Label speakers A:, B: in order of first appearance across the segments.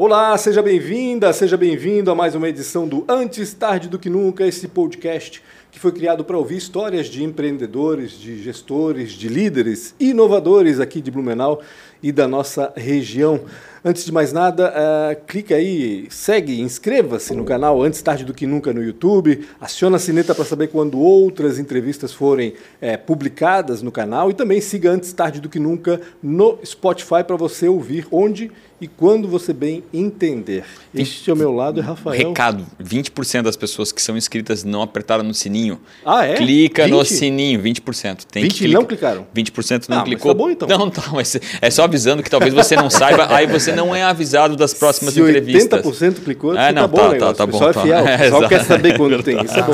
A: Olá, seja bem-vinda, seja bem-vindo a mais uma edição do Antes Tarde do Que Nunca, esse podcast que foi criado para ouvir histórias de empreendedores, de gestores, de líderes inovadores aqui de Blumenau e da nossa região. Antes de mais nada, uh, clica aí, segue, inscreva-se no canal Antes Tarde do Que Nunca no YouTube, aciona a sineta para saber quando outras entrevistas forem é, publicadas no canal e também siga Antes Tarde do Que Nunca no Spotify para você ouvir onde e quando você bem entender. Este ao meu lado é Rafael.
B: Recado: 20% das pessoas que são inscritas não apertaram no sininho.
A: Ah, é?
B: Clica 20? no sininho, 20%. Tem
A: 20
B: que
A: não clicaram?
B: 20% não
A: ah,
B: clicou.
A: Mas tá bom então.
B: Não, tá, mas é só avisando que talvez você não saiba, aí você não é avisado das próximas
A: Se
B: entrevistas.
A: 80% clicou,
B: ah, não,
A: tá bom
B: tá,
A: o
B: tá, tá
A: o
B: bom.
A: pessoal
B: tá.
A: é fiel,
B: é,
A: quer saber quando tem, isso é bom.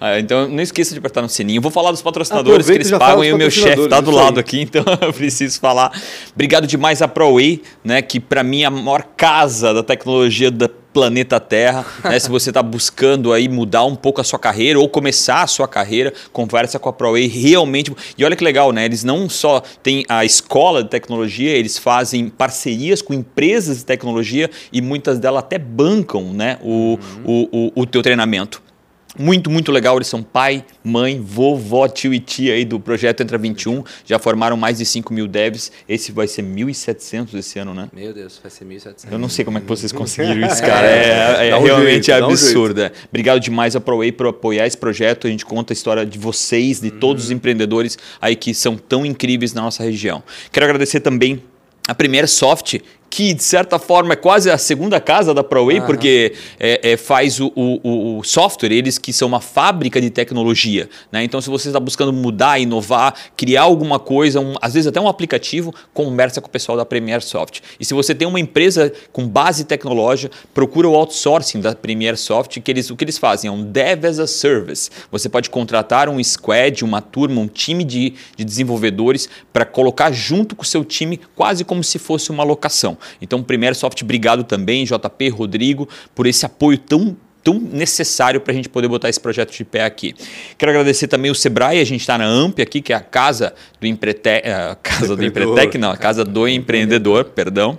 B: Ah, então não esqueça de apertar no sininho. Vou falar dos patrocinadores
A: Aproveita
B: que eles pagam e o meu chefe está do lado
A: aí.
B: aqui, então eu preciso falar. Obrigado demais à ProWay, né, que para mim é a maior casa da tecnologia da planeta Terra. Né? Se você está buscando aí mudar um pouco a sua carreira ou começar a sua carreira, conversa com a ProWay realmente. E olha que legal, né? Eles não só têm a escola de tecnologia, eles fazem parcerias com empresas de tecnologia e muitas delas até bancam né? o, uhum. o, o, o teu treinamento. Muito, muito legal. Eles são pai, mãe, vovó, tio e tia aí do projeto Entra 21. Já formaram mais de 5 mil devs. Esse vai ser 1.700 esse ano, né?
C: Meu Deus, vai ser 1.700.
B: Eu não sei como é que vocês conseguiram isso, cara. É, é um realmente jeito, absurdo. Um Obrigado demais a ProWay por apoiar esse projeto. A gente conta a história de vocês, de todos os empreendedores aí que são tão incríveis na nossa região. Quero agradecer também a Premier Soft, que de certa forma é quase a segunda casa da ProWay, uhum. porque é, é, faz o, o, o, software, eles que são uma fábrica de tecnologia. Né? Então, se você está buscando mudar, inovar, criar alguma coisa, um, às vezes até um aplicativo, conversa com o pessoal da Premier Soft. E se você tem uma empresa com base tecnológica, procura o outsourcing da Premier Soft, que eles, o que eles fazem é um Dev as a Service. Você pode contratar um squad, uma turma, um time de, de desenvolvedores para colocar junto com o seu time, quase como se fosse uma locação. Então, primeiro, soft, obrigado também, JP, Rodrigo, por esse apoio tão tão necessário para a gente poder botar esse projeto de pé aqui. Quero agradecer também o Sebrae, a gente está na AMP aqui, que é a casa do Empretec, a casa do Empretec, não, a casa do empreendedor, perdão.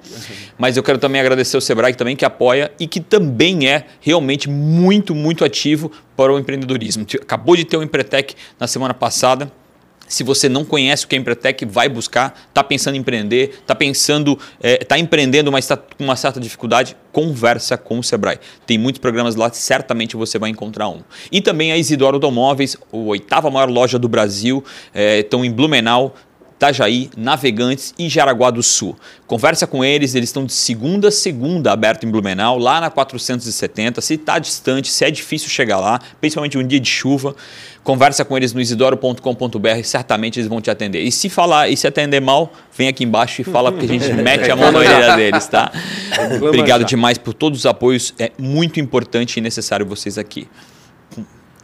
B: Mas eu quero também agradecer o Sebrae também que apoia e que também é realmente muito, muito ativo para o empreendedorismo. Acabou de ter o Empretec na semana passada. Se você não conhece o que é Empretec, vai buscar, está pensando em empreender, está pensando, está é, empreendendo, mas está com uma certa dificuldade, conversa com o Sebrae. Tem muitos programas lá, certamente você vai encontrar um. E também a Isidoro Automóveis, a oitava maior loja do Brasil, é, estão em Blumenau, Itajaí, Navegantes e Jaraguá do Sul. Conversa com eles, eles estão de segunda a segunda aberto em Blumenau, lá na 470. Se está distante, se é difícil chegar lá, principalmente um dia de chuva, conversa com eles no isidoro.com.br, certamente eles vão te atender. E se falar e se atender mal, vem aqui embaixo e fala porque a gente mete a mão na orelha deles, tá? Obrigado demais por todos os apoios, é muito importante e necessário vocês aqui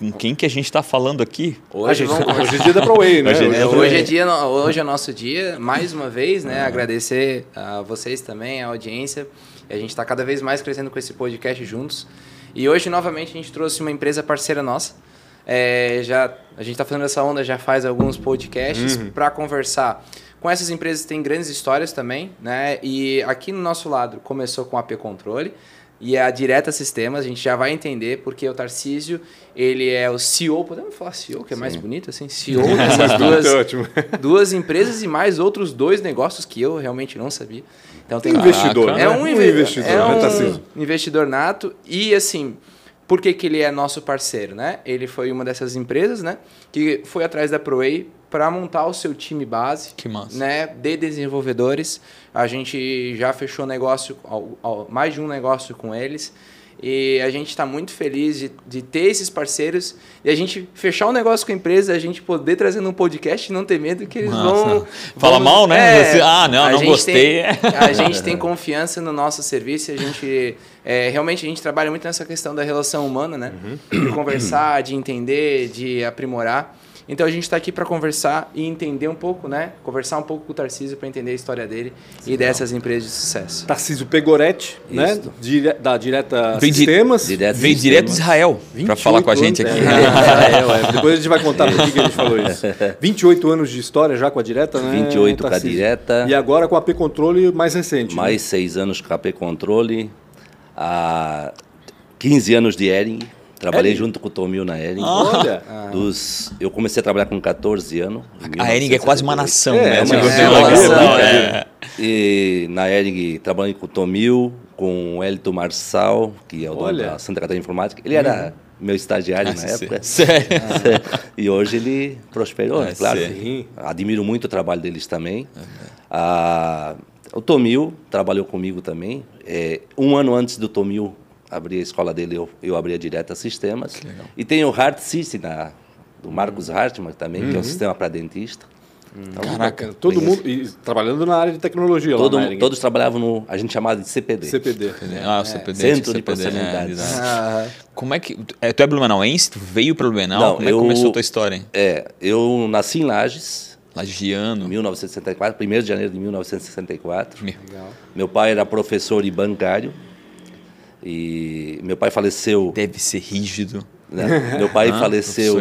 B: com quem que a gente está falando aqui?
A: Hoje, vamos, hoje é dia da ProWay, né?
C: Hoje, é, hoje, é dia, hoje é nosso dia, mais uma vez, né? Uhum. Agradecer a vocês também, a audiência. A gente está cada vez mais crescendo com esse podcast juntos. E hoje, novamente, a gente trouxe uma empresa parceira nossa. É, já, a gente está fazendo essa onda já faz alguns podcasts uhum. para conversar com essas empresas que têm grandes histórias também, né? E aqui no nosso lado começou com a AP Controle e a Direta Sistemas, a gente já vai entender porque o Tarcísio, ele é o CEO, podemos falar CEO, que é Sim. mais bonito assim, CEO dessas duas, duas empresas e mais outros dois negócios que eu realmente não sabia.
A: Então tem investidor,
C: é um, inve investidor, é um investidor nato e assim, por que, que ele é nosso parceiro, né? Ele foi uma dessas empresas, né, que foi atrás da ProWay para montar o seu time base, né, de desenvolvedores. A gente já fechou negócio, mais de um negócio com eles. E a gente está muito feliz de, de, ter esses parceiros e a gente fechar um negócio com a empresa, a gente poder trazer num podcast e não ter medo que eles Nossa. vão.
B: Fala
C: vão,
B: mal, né? É, Você, ah, não, não gostei.
C: Tem, a gente tem confiança no nosso serviço a gente. É, realmente a gente trabalha muito nessa questão da relação humana, né? Uhum. De conversar, de entender, de aprimorar. Então a gente está aqui para conversar e entender um pouco, né? Conversar um pouco com o Tarcísio para entender a história dele Sim, e dessas empresas de sucesso.
A: Tarcísio Pegoretti, né? Dire, da Direta
B: vem
A: Sistemas.
B: Direto Vem direto de Israel para falar com a gente aqui. É,
A: é. Depois a gente vai contar por que a gente falou isso. 28 anos de história já com a Direta, né?
D: 28 Tarcísio? com a Direta.
A: E agora com a P Controle mais recente.
D: Mais né? seis anos com a P Controle. Há 15 anos de Ering. Trabalhei junto com o Tomil na Ering.
A: Olha!
D: Dos, eu comecei a trabalhar com 14 anos.
B: A Ering é quase uma nação,
A: é,
B: né?
A: É, uma nação,
D: é. E na Ering trabalhei com o Tomil, com o Elton Marçal, que é o dono da Santa Catarina Informática. Ele era uhum. meu estagiário ah, na época.
B: Sério?
D: e hoje ele prosperou, ah, claro. Sim. Admiro muito o trabalho deles também. Uhum. Ah, o Tomil trabalhou comigo também. É, um ano antes do Tomil abrir a escola dele, eu, eu abri a Direta Sistemas. E tem o Heart System, na, do Marcos Hartmann também, uhum. que é um uhum. sistema para dentista.
A: Então, Caraca, todo mundo e, trabalhando na área de tecnologia
D: todo,
A: lá
D: Todos trabalhavam no, a gente chamava de CPD.
A: CPD.
B: Ah, o CPD.
D: Centro
B: CPD,
D: de
B: é, ah. Como é que... É, tu é blumenauense? Tu veio para Blumenau?
D: Não,
B: Como
D: eu,
B: é que começou a tua história?
D: É, eu nasci em Lages.
B: Lagiano.
D: 1964, 1 de janeiro de 1964. Meu. Meu pai era professor e bancário. E meu pai faleceu.
B: Deve ser rígido.
D: Né? Meu pai ah, faleceu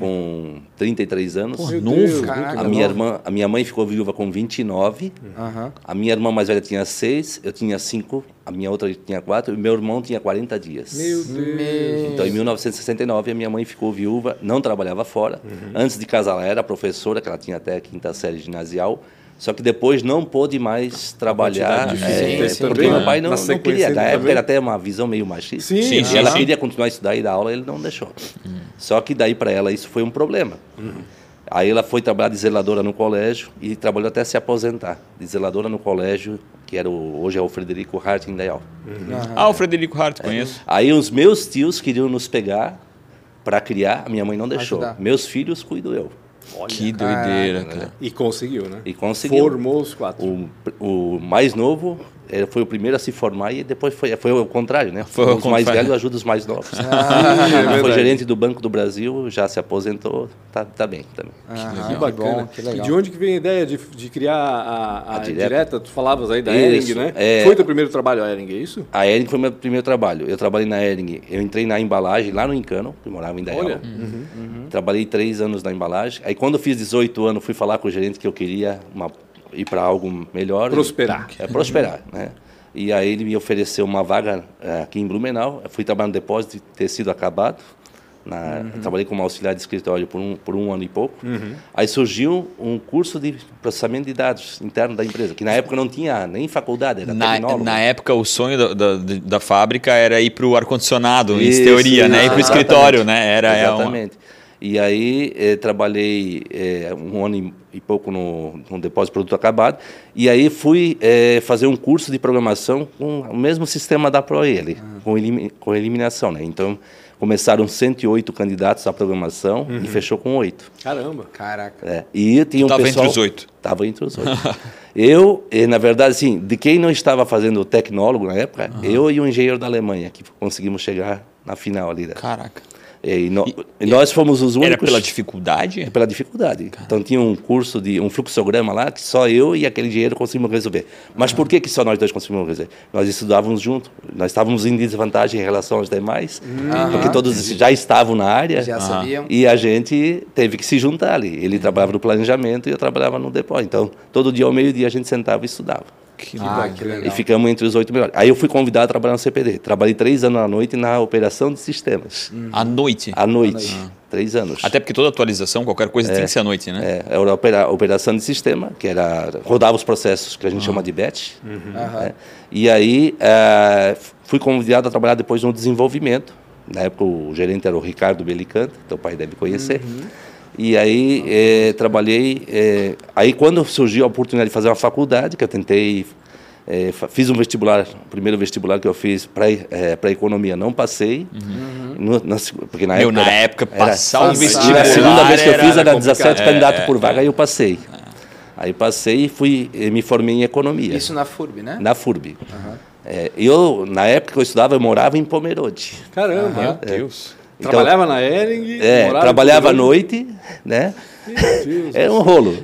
D: com 33 anos.
B: Pô, novo.
D: a minha irmã, a minha mãe ficou viúva com 29. Uhum. A minha irmã mais velha tinha 6, eu tinha 5, a minha outra tinha 4 e meu irmão tinha 40 dias.
A: Meu Deus.
D: Então em 1969 a minha mãe ficou viúva, não trabalhava fora. Uhum. Antes de casar ela era professora, que ela tinha até a quinta série ginasial. Só que depois não pôde mais trabalhar, é, sim, porque meu pai não, não queria. Na época também. era até uma visão meio machista.
A: Sim, sim,
D: sim ela queria continuar a estudar e dar aula, ele não deixou. Uhum. Só que daí para ela isso foi um problema. Uhum. Aí ela foi trabalhar de zeladora no colégio e trabalhou até se aposentar. De zeladora no colégio, que era o, hoje é o Frederico Hart em Uhum.
B: Ah, o Frederico Hart, conheço.
D: Aí os meus tios queriam nos pegar para criar, a minha mãe não deixou. Ajudar. Meus filhos cuido eu.
B: Olha, que doideira, cara.
A: E conseguiu, né?
D: E conseguiu.
A: Formou os quatro.
D: O, o mais novo ele foi o primeiro a se formar e depois foi, foi o contrário, né? Foi os mais velhos ajudam os mais novos. Ah, é foi gerente do Banco do Brasil, já se aposentou, tá, tá bem também.
A: Ah, que, bacana. Bom, que legal. E de onde que vem a ideia de, de criar a, a, a direta. direta. Tu falavas aí da isso, Ering, né? É... Foi teu primeiro trabalho a Ering, é isso?
D: A Ering foi meu primeiro trabalho. Eu trabalhei na Ering, eu entrei na embalagem lá no Encano, que morava em Dayal. Olha. Uhum. Uhum. Trabalhei três anos na embalagem. Aí quando eu fiz 18 anos, fui falar com o gerente que eu queria uma, ir para algo melhor.
A: Prosperar.
D: É, prosperar, né? E aí ele me ofereceu uma vaga é, aqui em Blumenau. Eu fui trabalhar no depósito de tecido acabado. Na, uhum. Trabalhei como auxiliar de escritório por um, por um ano e pouco. Uhum. Aí surgiu um curso de processamento de dados interno da empresa, que na época não tinha nem faculdade, era
B: na, na época, o sonho da, da, da fábrica era ir para o ar-condicionado, em teoria, né? Ir para o escritório, né? Era,
D: exatamente. Uma... E aí eh, trabalhei eh, um ano e pouco no, no, depósito de produto acabado. E aí fui eh, fazer um curso de programação com o mesmo sistema da ProEL, ah. com, elim, com eliminação. Né? Então começaram 108 candidatos à programação uhum. e fechou com oito.
A: Caramba!
D: Caraca! É. E tinha um
B: Tava
D: pessoal...
B: entre os oito.
D: Estava entre os oito. eu, na verdade, assim, de quem não estava fazendo tecnólogo na época, uhum. eu e o engenheiro da Alemanha, que conseguimos chegar na final ali.
B: Caraca!
D: E, no, e, nós fomos os únicos.
B: Era pela dificuldade?
D: Pela dificuldade. Caramba. Então tinha um curso de um fluxograma lá que só eu e aquele engenheiro conseguimos resolver. Mas por que, que só nós dois conseguimos resolver? Nós estudávamos junto, nós estávamos em desvantagem em relação aos demais, uhum. porque todos já estavam na área.
C: Já sabiam.
D: E a gente teve que se juntar ali. Ele trabalhava no planejamento e eu trabalhava no depósito. Então todo dia ao meio-dia a gente sentava e estudava.
A: Que, ah, que legal.
D: E ficamos entre os oito melhores. Aí eu fui convidado a trabalhar no CPD. Trabalhei três anos à noite na operação de sistemas.
B: Uhum. À noite?
D: À noite. Ah. Três anos.
B: Até porque toda atualização, qualquer coisa, é, tem que ser à noite, né?
D: É, era a operação de sistema, que era rodava os processos que a gente uhum. chama de batch. Uhum. Né? E aí é, fui convidado a trabalhar depois no desenvolvimento. Na época o gerente era o Ricardo Belicante, teu pai deve conhecer. Uhum. E aí é, trabalhei. É, aí quando surgiu a oportunidade de fazer uma faculdade, que eu tentei, é, fiz um vestibular, o primeiro vestibular que eu fiz para é, para economia, não passei, uhum. no, na, porque na
B: Meu,
D: época,
B: na época passar um vestibular.
D: A segunda vez que eu fiz era 17 candidatos por vaga, aí eu passei. Aí passei e fui, me formei em economia.
C: Isso na FURB, né?
D: Na FURB. Uhum. eu, na época que eu estudava, eu morava em Pomerode.
A: Caramba!
B: Meu Deus!
A: Então, trabalhava na Ering?
D: É, trabalhava à noite, né? Era um rolo.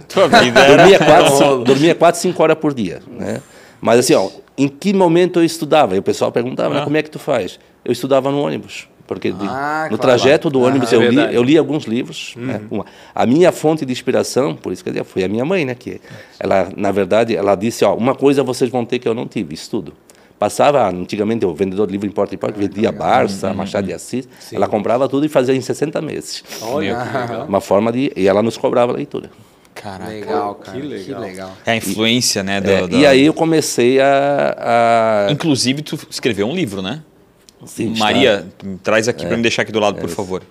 D: dormia, quatro, dormia quatro, cinco horas por dia, né? Mas assim, ó, em que momento eu estudava? E o pessoal perguntava, ah. como é que tu faz? Eu estudava no ônibus. Porque ah, no claro. trajeto do ônibus ah, eu, li, eu li alguns livros. Né? Uhum. Né? A minha fonte de inspiração, por isso que eu foi a minha mãe, né? Que ela, na verdade, ela disse, ó, uma coisa vocês vão ter que eu não tive, estudo. Passava, antigamente, o vendedor de livro em porta e porta, vendia Barça, uhum. Machado de Assis. Sim. Ela comprava tudo e fazia em 60 meses.
A: Olha, né?
D: Uma forma de... E ela nos cobrava a leitura.
C: Caraca. Legal, cara. Que legal. Que legal.
B: É a influência,
D: e,
B: né?
D: Do, é, do... E aí eu comecei a,
B: a, Inclusive, tu escreveu um livro, né? Sim, Maria, está. traz aqui é, para me deixar aqui do lado, é, por favor.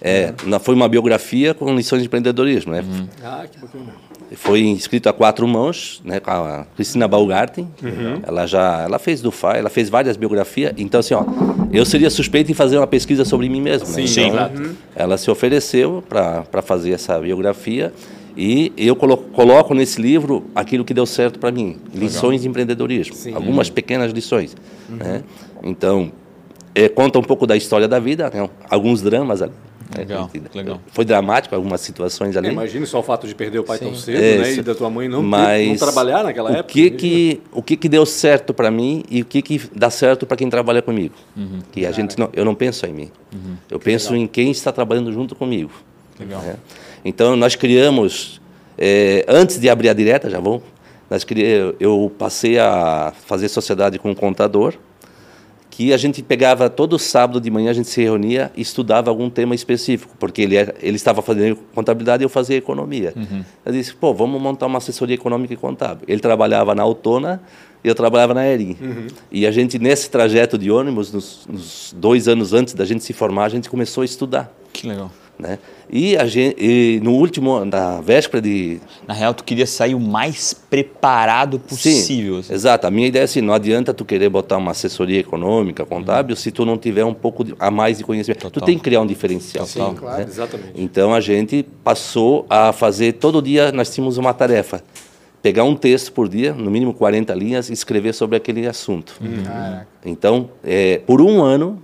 D: É, foi uma biografia com lições de empreendedorismo, né? Uhum. Ah, que bacana. Foi escrito a quatro mãos, né, com a Cristina Baumgarten. Uhum. Ela já, ela fez do FAI, ela fez várias biografias. Então assim, ó, eu seria suspeito em fazer uma pesquisa sobre mim mesmo. Né?
B: Sim,
D: então,
B: sim.
D: Ela se ofereceu para fazer essa biografia e eu coloco, coloco, nesse livro aquilo que deu certo para mim, lições Legal. de empreendedorismo, sim. algumas pequenas lições. Uhum. Né? Então é, conta um pouco da história da vida, né? alguns dramas ali.
B: Legal, legal.
D: Foi dramático algumas situações ali.
A: É, imagina só o fato de perder o pai Sim. tão cedo, é, né? E da tua mãe não, mas não trabalhar naquela
D: o
A: época.
D: Que que, o que que deu certo para mim e o que que dá certo para quem trabalha comigo? Uhum. Que a gente não, eu não penso em mim. Uhum. Eu que penso legal. em quem está trabalhando junto comigo. Legal. Né? Então nós criamos é, antes de abrir a direta, já vou. Nós criamos, eu passei a fazer sociedade com um contador que a gente pegava todo sábado de manhã, a gente se reunia e estudava algum tema específico, porque ele, era, ele estava fazendo contabilidade e eu fazia economia. Uhum. Eu disse, pô, vamos montar uma assessoria econômica e contábil. Ele trabalhava na Autona e eu trabalhava na Erin. Uhum. E a gente, nesse trajeto de ônibus, nos, nos dois anos antes da gente se formar, a gente começou a estudar.
B: Que legal.
D: Né? E, a gente, e no último, na véspera de.
B: Na real, tu queria sair o mais preparado possível.
D: Sim, assim. Exato. A minha ideia é assim: não adianta tu querer botar uma assessoria econômica, contábil, uhum. se tu não tiver um pouco de, a mais de conhecimento. Total. Tu tem que criar um diferencial.
A: Sim, né? claro, exatamente.
D: Então a gente passou a fazer, todo dia nós tínhamos uma tarefa. Pegar um texto por dia, no mínimo 40 linhas, e escrever sobre aquele assunto. Uhum. Então, é, por um ano,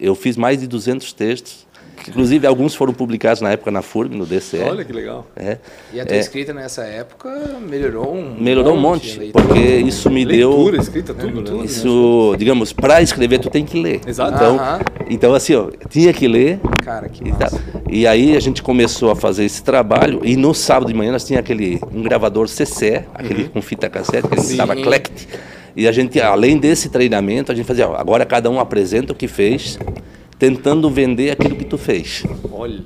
D: eu fiz mais de 200 textos Inclusive, alguns foram publicados na época na FURB, no DCE.
A: Olha que legal.
C: É. E a tua é. escrita nessa época melhorou um
D: Melhorou monte, um monte, porque isso me
A: leitura,
D: deu...
A: Leitura, escrita, tudo,
D: é, né? Isso, digamos, para escrever tu tem que ler.
A: Exato.
D: Então, então assim, ó, tinha que ler.
C: Cara, que
D: massa. E, e aí a gente começou a fazer esse trabalho, e no sábado de manhã nós tinha aquele, um gravador CC, aquele uhum. com fita cassete, que a gente dava clect. E a gente, além desse treinamento, a gente fazia, ó, agora cada um apresenta o que fez, tentando vender aquilo que tu fez.
A: Olha.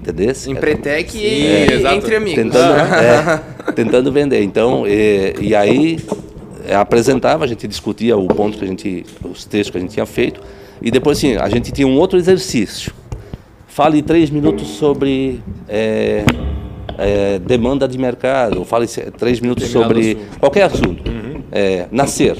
D: Entendeu?
C: Empretec e é, entre amigos.
D: Tentando, é, tentando vender. Então, e, e aí é, apresentava, a gente discutia o ponto que a gente, os textos que a gente tinha feito, e depois assim, a gente tinha um outro exercício. Fale três minutos sobre é, é, demanda de mercado, fale três minutos sobre qualquer assunto. Uhum. É, nascer.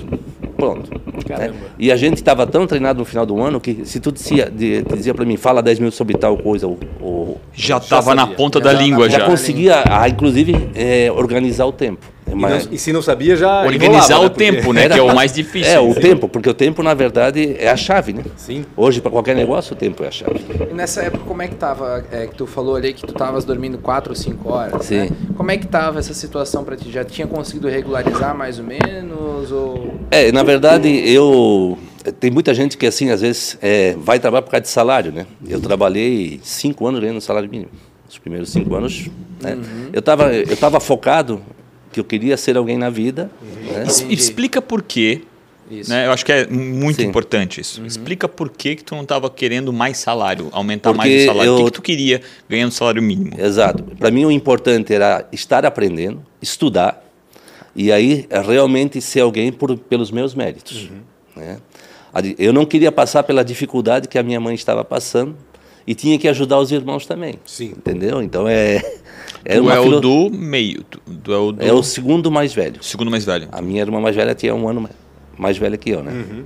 D: Pronto. Né? E a gente estava tão treinado no final do ano que se tu dizia, dizia para mim, fala 10 minutos sobre tal coisa, o, o
B: já estava na ponta da língua
D: já.
B: Já
D: conseguia, ah, inclusive, é, organizar o tempo.
A: Mas, e, não, e, se não sabia, já.
B: Organizar o tempo, né? Que é o mais difícil.
D: É, o sim. tempo, porque o tempo, na verdade, é a chave, né?
A: Sim.
D: Hoje, para qualquer negócio, o tempo é a chave.
C: E nessa época, como é que tava? É, que tu falou ali que tu estavas dormindo 4 ou 5 horas.
D: Sim. Né?
C: Como é que tava essa situação para ti? Já tinha conseguido regularizar mais ou menos? Ou...
D: É, na verdade, eu. Tem muita gente que, assim, às vezes, é, vai trabalhar por causa de salário, né? Eu trabalhei cinco anos ganhando salário mínimo. Os primeiros cinco anos, né? Uhum. Eu estava eu tava focado que eu queria ser alguém na vida. Uhum. Né?
B: Explica por quê. Né? Eu acho que é muito Sim. importante isso. Uhum. Explica por que, que tu não estava querendo mais salário, aumentar Porque mais o salário. Eu... O que, que tu queria ganhando salário mínimo?
D: Exato. Para mim o importante era estar aprendendo, estudar e aí realmente ser alguém por, pelos meus méritos. Uhum. Né? Eu não queria passar pela dificuldade que a minha mãe estava passando e tinha que ajudar os irmãos também.
A: Sim.
D: Entendeu? Então é
B: é tu é filo... o do meio. Tu, tu é, o do...
D: é o segundo mais velho.
B: Segundo mais velho.
D: A minha irmã mais velha tinha um ano mais velha que eu, né? Uhum.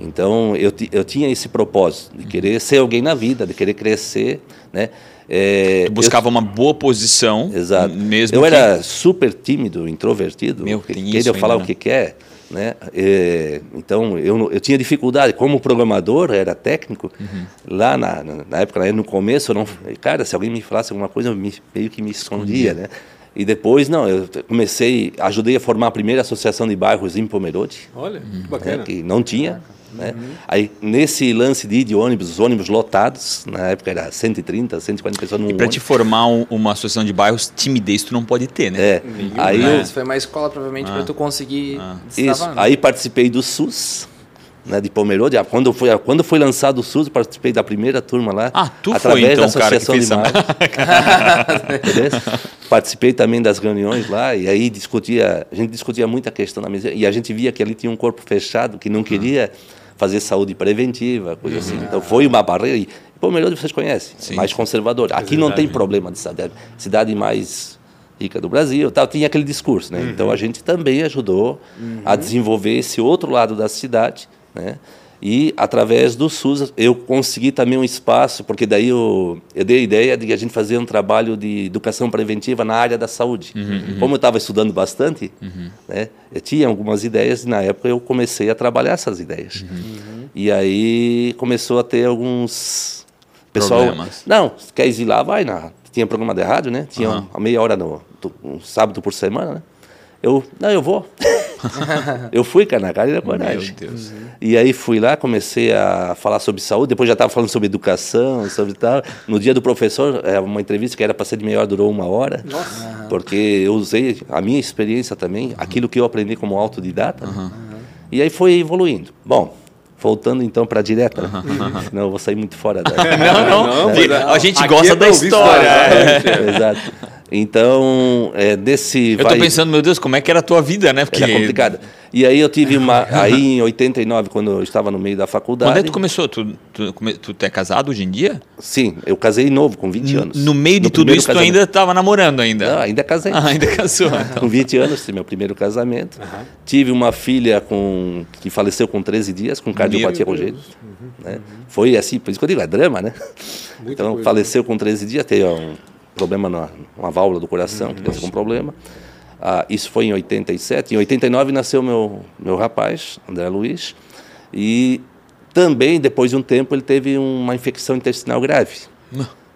D: Então eu, eu tinha esse propósito de querer ser alguém na vida, de querer crescer, né?
B: É, tu buscava eu, uma boa posição.
D: Exato.
B: Mesmo
D: eu que... era super tímido, introvertido. Meu, tem queria falar ainda, o que quer. Né? É, então, eu, eu tinha dificuldade. Como programador, era técnico, uhum. lá na, na época, no começo, não, cara, se alguém me falasse alguma coisa, eu me, meio que me escondia. Né? E depois, não, eu comecei, ajudei a formar a primeira associação de bairros em Pomerode.
A: Olha, que bacana.
D: Né, que não tinha. Né? Uhum. Aí, nesse lance de, de ônibus, os ônibus lotados, na época era 130, 140 pessoas no
B: E para te formar um, uma associação de bairros, timidez tu não pode ter, né?
D: É.
C: aí eu... Foi uma escola, provavelmente, ah. para tu conseguir
D: ah. Isso. Né? Aí participei do SUS, né, de Pomerode. Quando foi, quando foi lançado o SUS, participei da primeira turma lá.
B: Ah, tu através foi, então, da Associação de
D: Imagem. participei também das reuniões lá e aí discutia, a gente discutia muita questão da mesa e a gente via que ali tinha um corpo fechado que não queria fazer saúde preventiva, coisa assim. Então foi uma barreira. E Pomerode vocês conhecem, Sim. mais conservador. Aqui é não tem problema de cidade, cidade mais rica do Brasil, tal, tinha aquele discurso, né? Uhum. Então a gente também ajudou uhum. a desenvolver esse outro lado da cidade, né? E através do SUS eu consegui também um espaço, porque daí eu, eu dei a ideia de a gente fazer um trabalho de educação preventiva na área da saúde. Uhum, uhum. Como eu estava estudando bastante, uhum. né, eu tinha algumas ideias e na época eu comecei a trabalhar essas ideias. Uhum. E aí começou a ter alguns pessoal, Problemas. não, quer ir lá, vai na tinha programa de rádio, né? Tinha uma meia hora no um sábado por semana, né? Eu, não, eu vou. eu fui, cara, na cara e na coragem. Meu Deus. E aí fui lá, comecei a falar sobre saúde, depois já estava falando sobre educação, sobre tal. No dia do professor, é uma entrevista que era para ser de meia hora, durou uma hora. Nossa. Porque eu usei a minha experiência também, aquilo que eu aprendi como autodidata. Uhum. E aí foi evoluindo. Bom, Voltando então para a direta, uhum. senão eu vou sair muito fora da.
B: não, não, não, a gente gosta é da história.
D: É. Exato. Então, é, desse.
B: Eu estou pensando, meu Deus, como é que era a tua vida, né?
D: Porque... Era complicada. E aí eu tive uma. Aí em 89, quando eu estava no meio da faculdade.
B: Quando é que tu começou? Tu, tu, tu, é casado hoje em dia?
D: Sim, eu casei novo, com 20 anos.
B: No meio de no tudo isso, casamento. tu ainda estava namorando ainda?
D: Não, ainda casei.
B: Ah, ainda casou.
D: Então. com 20 anos, tive meu primeiro casamento. Uhum. Tive uma filha com que faleceu com 13 dias, com cardiopatia congênita. Uhum. Né? Foi assim, por isso que eu digo, é drama, né? Muito então, coisa. faleceu com 13 dias, teve um problema na uma válvula do coração, que teve um problema. Ah, isso foi em 87. Em 89 nasceu meu, meu rapaz, André Luiz, e também, depois de um tempo, ele teve uma infecção intestinal grave.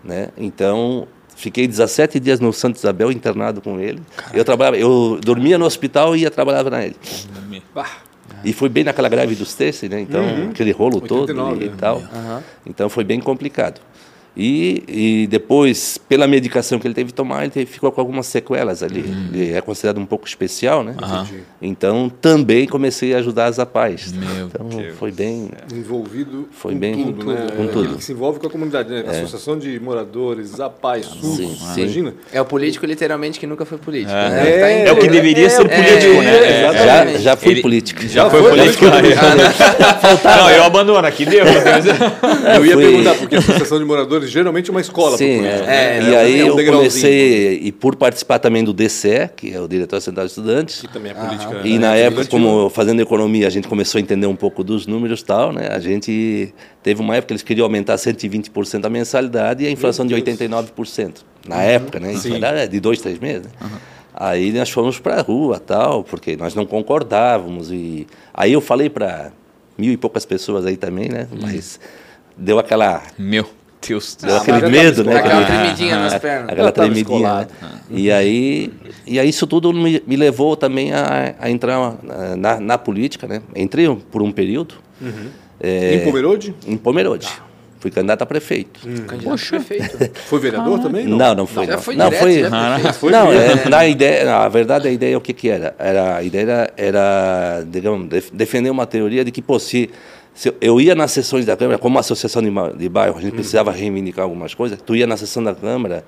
D: Né? Então, fiquei 17 dias no Santa Isabel internado com ele. Caraca. Eu trabalhava, eu dormia no hospital e ia trabalhar na ele. E foi bem naquela greve dos testes, né? Então, uhum. aquele rolo 89, todo e, e tal. Uhum. Então, foi bem complicado. E, e depois, pela medicação que ele teve que tomar, ele teve, ficou com algumas sequelas ali. Uhum. Ele é considerado um pouco especial, né? Uhum. Então, também comecei a ajudar as APAES. Meu então, Deus. foi bem...
A: Envolvido
D: foi com bem,
A: tudo, né?
D: Com tudo.
A: que se envolve com a comunidade, né? É. Associação de Moradores, APAES, SUS, sim, sim. imagina?
C: É o político, literalmente, que nunca foi político.
B: É, né? é, é o que deveria ser é, político, né?
D: Já, já fui ele, político.
B: Já, já foi político. Não, eu abandono aqui, deu.
A: Eu ia perguntar, porque a Associação de Moradores geralmente é uma escola.
D: Sim, é, é, e aí um eu comecei, e por participar também do DCE, que é o Diretor Central de Estudantes.
A: Que também é política.
D: E na época, como fazendo economia, a gente começou a entender um pouco dos números e tal, né? A gente teve uma época que eles queriam aumentar 120% a mensalidade e a inflação de 89%. Na uhum. época, né? Isso era de dois, três meses. Né? Uhum. Aí nós fomos para a rua, tal, porque nós não concordávamos. E aí eu falei para mil e poucas pessoas aí também, né? Uhum. Mas deu aquela.
B: Meu. Deus
D: Deu ah, aquele medo, né?
C: Aquela tremidinha nas pernas.
D: Aquela tremidinha. Né? E aí, e aí isso tudo me, me levou também a, a entrar na, na, política, né? Entrei por um período.
A: Uhum. É, em Pomerode?
D: Em Pomerode. Ah. Fui candidato a prefeito.
C: Hum. Candidato Poxa. a prefeito.
A: Foi vereador ah. também?
D: Não, não, não foi.
C: Já foi
D: não,
C: direto,
D: foi,
C: já
D: foi não, é, na ideia, na verdade a ideia o que que era? Era a ideia era, era digamos, defender uma teoria de que pô, se eu ia nas sessões da Câmara, como associação de, de bairro, a gente precisava reivindicar algumas coisas, tu ia na sessão da Câmara,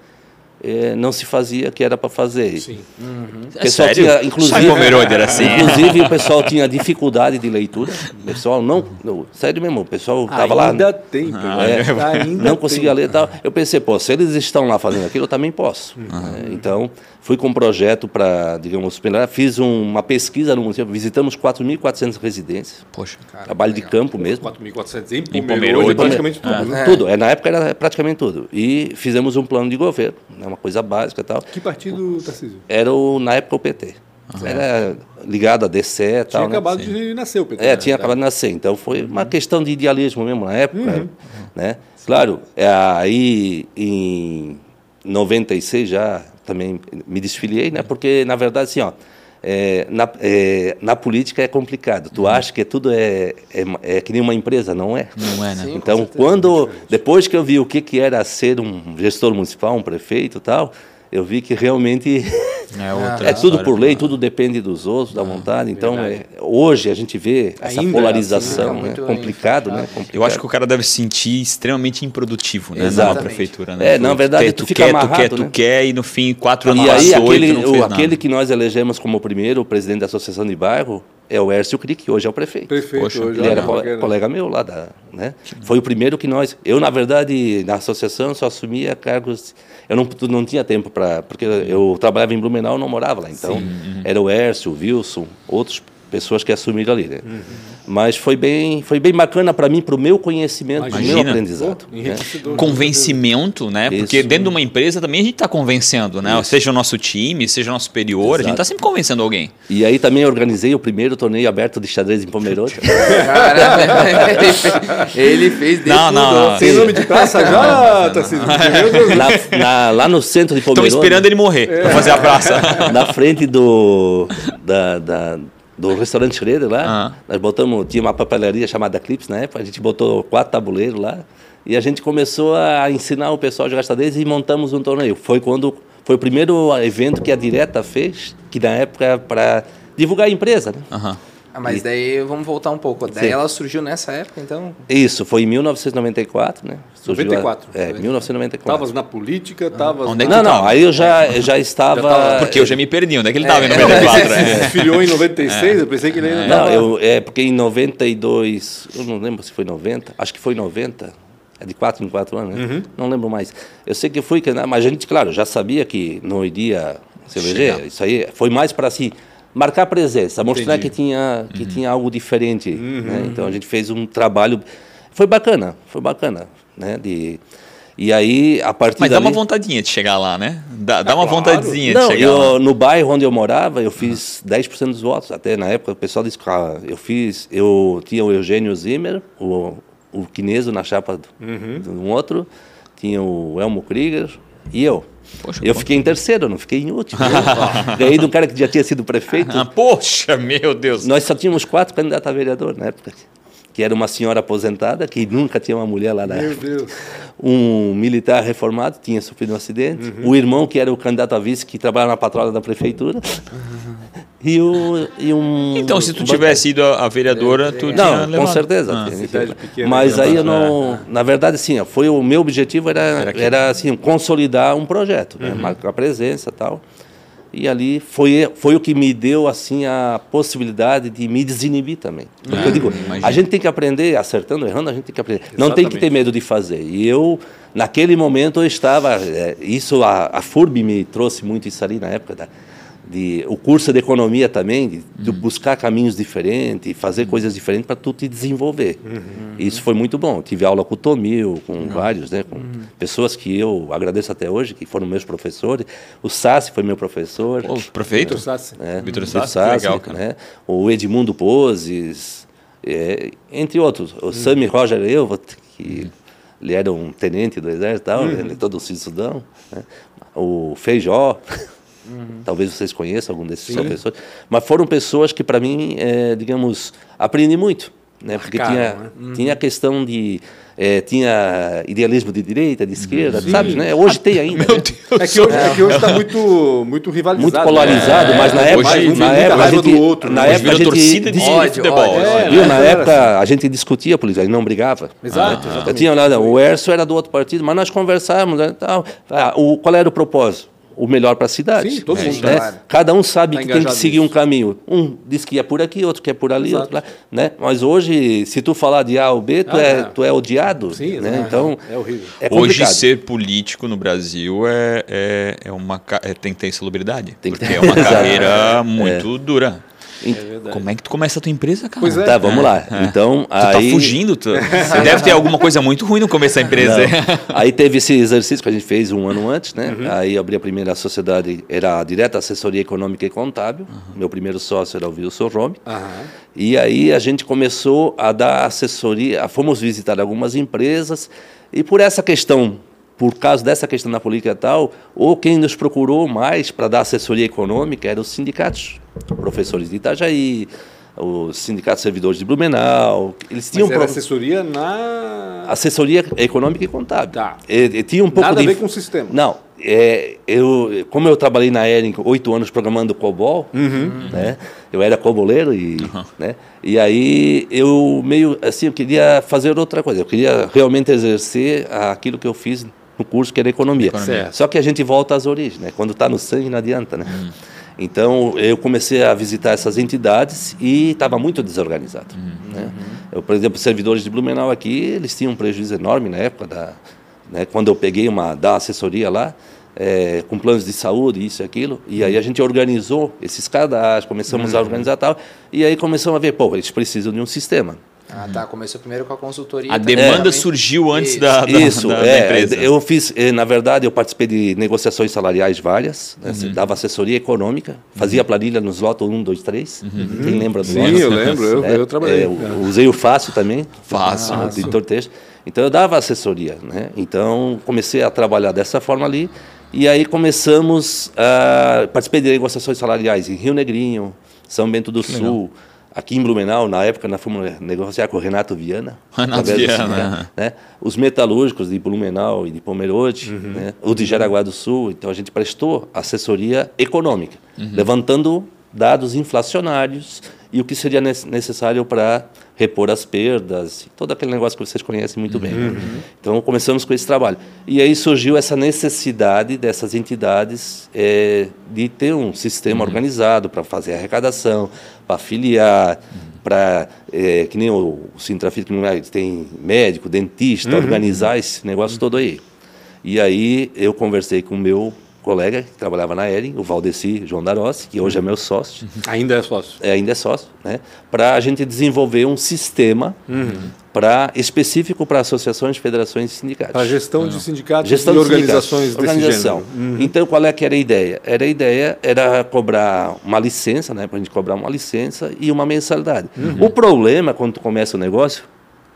D: eh, não se fazia o que era para fazer. Sim.
B: Uhum. O pessoal é tinha,
D: inclusive, era assim. inclusive o pessoal tinha dificuldade de leitura. O pessoal não, não sério mesmo, o pessoal estava lá.
A: Ainda tem,
D: é, ainda não conseguia ler. Tal. Eu pensei, pô, se eles estão lá fazendo aquilo, eu também posso. Uhum. então Fui com um projeto para, digamos, fiz uma pesquisa no museu, visitamos 4.400 residências.
B: Poxa,
D: cara, Trabalho de campo mesmo.
A: 4.400 em Pomerode, praticamente tudo.
D: É, né? Tudo, é, na época era praticamente tudo. E fizemos um plano de governo, né, uma coisa básica e tal.
A: Que partido, Tarcísio?
D: Era, o, na época, o PT. Uhum. Era ligado a DCE e tal.
A: Tinha
D: né?
A: acabado Sim. de nascer o PT.
D: É, né? tinha acabado de nascer. Então foi uma questão de idealismo mesmo na época. Uhum. Né? Claro, é, aí em 96 já também me desfiliei, né? Porque, na verdade, assim, ó, é, na, é, na, política é complicado. Tu uhum. acha que tudo é, é, é, que nem uma empresa, não é?
B: Não é, né?
D: Sim, então, quando depois que eu vi o que, que era ser um gestor municipal, um prefeito, tal, eu vi que realmente é, é tudo por lei, tudo depende dos outros, da ah, vontade. Então, é, hoje a gente vê essa Ainda polarização, assim, né? complicado, né? Complicado.
B: Eu acho que o cara deve se sentir extremamente improdutivo, né? Exatamente. Na prefeitura, né?
D: É, na verdade, tu, tu fica
B: quer,
D: amarrado,
B: tu quer,
D: né?
B: tu quer e no fim quatro anos
D: e aí, aquele, o, aquele que nós elegemos como primeiro, o presidente da associação de bairro, é o Hércio Crick, que hoje é o prefeito.
A: Prefeito, Poxa, hoje
D: ele era colega, colega meu lá da, né? Foi o primeiro que nós, eu na verdade na associação só assumia cargos, eu não, não tinha tempo para, porque eu trabalhava em Blumenau, não morava lá, então Sim. era o Hércio, o Wilson, outros pessoas que assumiram ali, né? Uhum. Mas foi bem, foi bem bacana para mim, para o meu conhecimento, para o meu aprendizado. Oh,
B: né? Convencimento, né? Isso. Porque dentro de uma empresa também a gente está convencendo, né? Isso. Seja o nosso time, seja o nosso superior, Exato. a gente está sempre convencendo alguém.
D: E aí também organizei o primeiro torneio aberto de xadrez em Pomerode.
C: ele fez
B: desse Não, não, não.
A: Tem nome de praça já, Tarcísio?
D: na, lá no centro de Pomerode.
B: Estão esperando ele morrer é. para fazer a praça.
D: Na frente do... da, da do restaurante Schroeder lá. Uhum. Nós botamos, tinha uma papelaria chamada Clips na época, a gente botou quatro tabuleiros lá e a gente começou a ensinar o pessoal a jogar xadrez e montamos um torneio. Foi quando foi o primeiro evento que a Direta fez, que na época era para divulgar a empresa, né?
C: Uhum. Ah, mas e... daí vamos voltar um pouco. Daí Sim. ela surgiu nessa época, então?
D: Isso, foi em 1994, né?
A: Surgiu 94.
D: A... É, 1994.
A: Estavas na política, estavas...
D: Ah. É não, não, aí eu já, já estava... Já
B: tava... Porque eu já me perdi, onde é que ele estava é, em 94?
A: É. Em 96, é. eu pensei que ele ainda
D: Não, eu, é porque em 92, eu não lembro se foi 90, acho que foi 90, é de 4 em 4 anos, né? Uhum. Não lembro mais. Eu sei que fui, mas a gente, claro, já sabia que não iria se eleger, isso aí foi mais para si... Marcar presença, mostrar Entendi. que tinha que uhum. tinha algo diferente. Uhum. Né? Então a gente fez um trabalho, foi bacana, foi bacana, né? De e aí, a partir
B: Mas
D: dali...
B: dá uma vontadinha de chegar lá, né? Dá, dá uma claro. vontadezinha
D: Não,
B: de chegar
D: eu,
B: lá.
D: No bairro onde eu morava, eu fiz 10% dos votos. Até na época, o pessoal disse que ah, eu fiz... Eu tinha o Eugênio Zimmer, o, o Quineso na chapa uhum. de um outro, tinha o Elmo Krieger e eu. Poxa, eu fiquei em terceiro, não fiquei em último. Ganhei de um cara que já tinha sido prefeito.
B: Ah, poxa, meu Deus.
D: Nós só tínhamos quatro candidatos a vereador na época. Que era uma senhora aposentada, que nunca tinha uma mulher lá na
A: Meu Deus.
D: Um militar reformado, tinha sofrido um acidente. Uhum. O irmão, que era o candidato a vice, que trabalhava na patrulha da prefeitura. Uhum. E, o, e um.
B: Então, se tu tivesse ido a, vereadora, tu
D: não,
B: tinha
D: levado. com certeza. Ah. Pequena, Mas aí eu não. Na verdade, sim, foi o meu objetivo era, era, era assim, consolidar um projeto, né? uhum. né? marcar presença e tal. E ali foi, foi o que me deu assim a possibilidade de me desinibir também. Porque eu digo, imagina. a gente tem que aprender, acertando, errando, a gente tem que aprender. Exatamente. Não tem que ter medo de fazer. E eu, naquele momento, eu estava. É, isso, a, a FURB me trouxe muito isso ali na época da de o curso de economia também, de, de uhum. buscar caminhos diferentes, fazer coisas diferentes para tu te desenvolver. Uhum. Isso foi muito bom. Tive aula com o Tomil, com uhum. vários, né, com uhum. pessoas que eu agradeço até hoje, que foram meus professores. O Sassi foi meu professor.
B: O prefeito?
A: Vitor Sassi.
D: É, Vitor Sassi, Sassi legal, cara. Né, o Edmundo Poses, é, entre outros. O uhum. Sammy Roger Elvot, que ele era um tenente do exército, tal, uhum. ele é todo cidadão. Né, o Feijó. Uhum. Talvez vocês conheçam algum desses professores, mas foram pessoas que para mim, é, digamos, aprendi muito, né? Porque tinha né? uhum. tinha a questão de é, tinha idealismo de direita, de esquerda, Sim. sabe? Né? Hoje tem ainda. Meu né?
A: Deus é que hoje, é que hoje está muito, muito rivalizado.
D: Muito polarizado, né? mas na época, hoje,
A: na época a gente,
D: do outro, na
B: né?
D: época a gente
B: torcida de ódio, futebol.
D: É, viu? Na época a gente discutia política, não brigava.
A: Exato.
D: Né? Eu tinha lá, o Erso era do outro partido, mas nós conversávamos. Né, tal. Ah, o, qual era o propósito? O melhor para a cidade.
A: Sim, todo mundo.
D: Né? Claro. Cada um sabe tá que tem que seguir um caminho. Um diz que é por aqui, outro que é por ali, Exato. outro lá. Né? Mas hoje, se tu falar de A ou B, tu, ah, é, é. tu é odiado. Sim, né? Então,
A: é horrível.
D: É
B: hoje, ser político no Brasil é, é, é uma, é, tem que ter insalubridade. Tem que porque ter. é uma carreira muito dura. É Como é que tu começa a tua empresa, cara?
D: Pois é. Tá, vamos lá. É. Então,
B: tu tá aí... tá fugindo. Tu... Você deve ter alguma coisa muito ruim no começo da empresa.
D: aí teve esse exercício que a gente fez um ano antes, né? Uhum. Aí abri a primeira sociedade, era a Direta Assessoria Econômica e Contábil. Uhum. Meu primeiro sócio era o Wilson Rome. Uhum. E aí a gente começou a dar assessoria, fomos visitar algumas empresas e por essa questão por causa dessa questão da política e tal, ou quem nos procurou mais para dar assessoria econômica eram os sindicatos, professores de Itajaí, os sindicatos servidores de Blumenau.
A: Eles tinham Mas era assessoria na
D: assessoria econômica e contábil.
A: Tá.
D: E, e tinha um pouco
A: Nada
D: de...
A: a ver com o sistema.
D: Não, é, eu, como eu trabalhei na Ering oito anos programando COBOL, uhum. né? Eu era coboleiro e, uhum. né? E aí eu meio assim eu queria fazer outra coisa. Eu queria realmente exercer aquilo que eu fiz no curso que era economia. economia. Só que a gente volta às origens, né? Quando está no sangue não adianta, né? Hum. Então eu comecei a visitar essas entidades e estava muito desorganizado. Hum. Né? Eu, por exemplo, servidores de Blumenau aqui, eles tinham um prejuízo enorme na época da, né? Quando eu peguei uma da assessoria lá, é, com planos de saúde, isso e aquilo. E aí a gente organizou esses cadastros, começamos uhum. a organizar tal. E aí começamos a ver, pô, eles precisam de um sistema.
C: Ah, tá. Começou primeiro com a consultoria.
B: A demanda é, surgiu antes
D: isso.
B: da, da,
D: isso,
B: da,
D: é,
B: da empresa.
D: Eu fiz, eh, na verdade, eu participei de negociações salariais várias, né, uhum. dava assessoria econômica, fazia uhum. planilha nos lotos 1, 2, 3. Uhum. Quem lembra do
A: Sim, eu lembro, eu, é, eu trabalhei. É, eu
D: usei o Fácil também.
B: Fácil.
D: Ah, editor texto. Então eu dava assessoria. Né? Então comecei a trabalhar dessa forma ali. E aí começamos a. Participei de negociações salariais em Rio Negrinho, São Bento do Sul. Legal aqui em Blumenau, na época, nós fomos negociar com o Renato Viana.
B: Renato Viana.
D: Né? Os metalúrgicos de Blumenau e de Pomerode, uhum. né? o de Jaraguá do Sul. Então, a gente prestou assessoria econômica, uhum. levantando dados inflacionários e o que seria necessário para repor as perdas, todo aquele negócio que vocês conhecem muito bem. Uhum. Então começamos com esse trabalho. E aí surgiu essa necessidade dessas entidades é, de ter um sistema uhum. organizado para fazer arrecadação, para afiliar, uhum. para, é, que nem o, o Sintrafit, tem médico, dentista, uhum. organizar esse negócio todo aí. E aí eu conversei com o meu colega que trabalhava na Ering, o Valdeci João Darossi, que hoje é meu sócio.
A: Ainda é sócio.
D: É, ainda é sócio, né? Para a gente desenvolver um sistema uhum. para específico para associações, federações e sindicatos.
A: Para gestão de sindicatos gestão e organizações de
D: organização. Uhum. Então, qual é que era a ideia? Era a ideia era cobrar uma licença, né? Para a gente cobrar uma licença e uma mensalidade. Uhum. O problema, quando tu começa o negócio,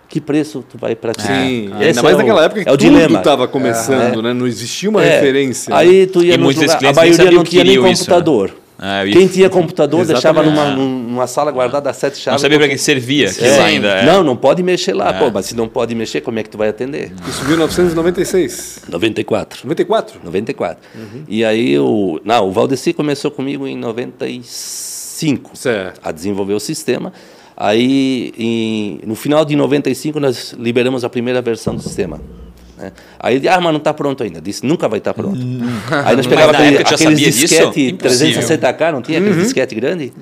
D: que preço tu vai praticar?
A: Sim, é. ainda mais é naquela época que é o tudo estava começando, é. né? Não existia uma é. referência.
D: Aí tu ia e muitos lugar, a maioria não tinha nem computador. Isso, né? Quem tinha computador deixava numa, numa sala guardada as sete chaves. Não
B: sabia para que servia
D: é. ainda. É. Não, não pode mexer lá. Pô, mas se não pode mexer, como é que tu vai atender?
A: Isso em 1996.
D: 94.
A: 94?
D: 94. Uhum. E aí o. Não, o Valdeci começou comigo em 95
A: certo.
D: a desenvolver o sistema. Aí, em, no final de 95, nós liberamos a primeira versão do sistema. Né? Aí ele ah, mas não está pronto ainda. Disse, nunca vai estar tá pronto. Hum. Aí nós pegávamos aquele, aqueles disquete 360K, não tinha uhum. aquele disquete grande?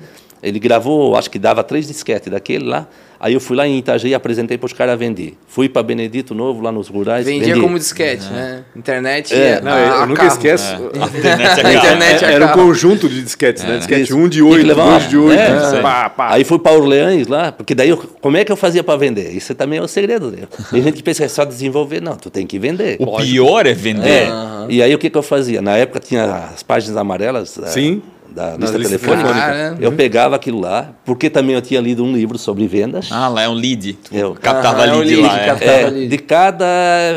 D: Ele gravou, acho que dava três disquetes daquele lá. Aí eu fui lá em Itajaí, apresentei para os caras vender. Fui para Benedito Novo, lá nos rurais.
C: Vendia vendi. como disquete, né? Internet é.
A: é não, eu, eu nunca esqueço. É. A internet, é a internet é Era um conjunto de disquetes, né? É. Disquete 1 um de 8, 2 de 8. É.
D: Pá, pá. Aí fui para Orleans lá, porque daí eu, como é que eu fazia para vender? Isso também é o segredo. Né? Tem gente que pensa que é só desenvolver. Não, tu tem que vender.
B: O pior é vender. É.
D: Uhum. E aí o que, que eu fazia? Na época tinha as páginas amarelas.
A: Sim
D: da lista telefônica. Ah, eu pegava aquilo lá, porque também eu tinha lido um livro sobre vendas.
B: Ah, lá é um lead. Eu captava ah, lead, é lead lá. É.
D: Captava é, lead. De cada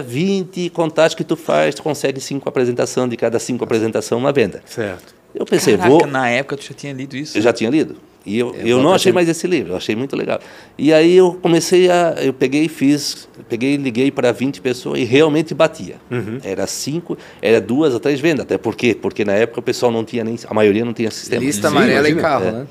D: 20 contatos que tu faz, tu consegue cinco apresentações, de cada cinco apresentações, uma venda.
A: Certo.
D: Eu pensei,
B: Caraca,
D: vou.
B: Na época tu já tinha lido isso?
D: Eu já tinha lido. E eu, eu, eu não achei mais esse livro, eu achei muito legal. E aí eu comecei a. Eu peguei e fiz, peguei e liguei para 20 pessoas e realmente batia. Uhum. Era cinco, era duas ou três vendas. Até por quê? Porque na época o pessoal não tinha nem. A maioria não tinha sistema.
C: Lista amarela e carro, é. né?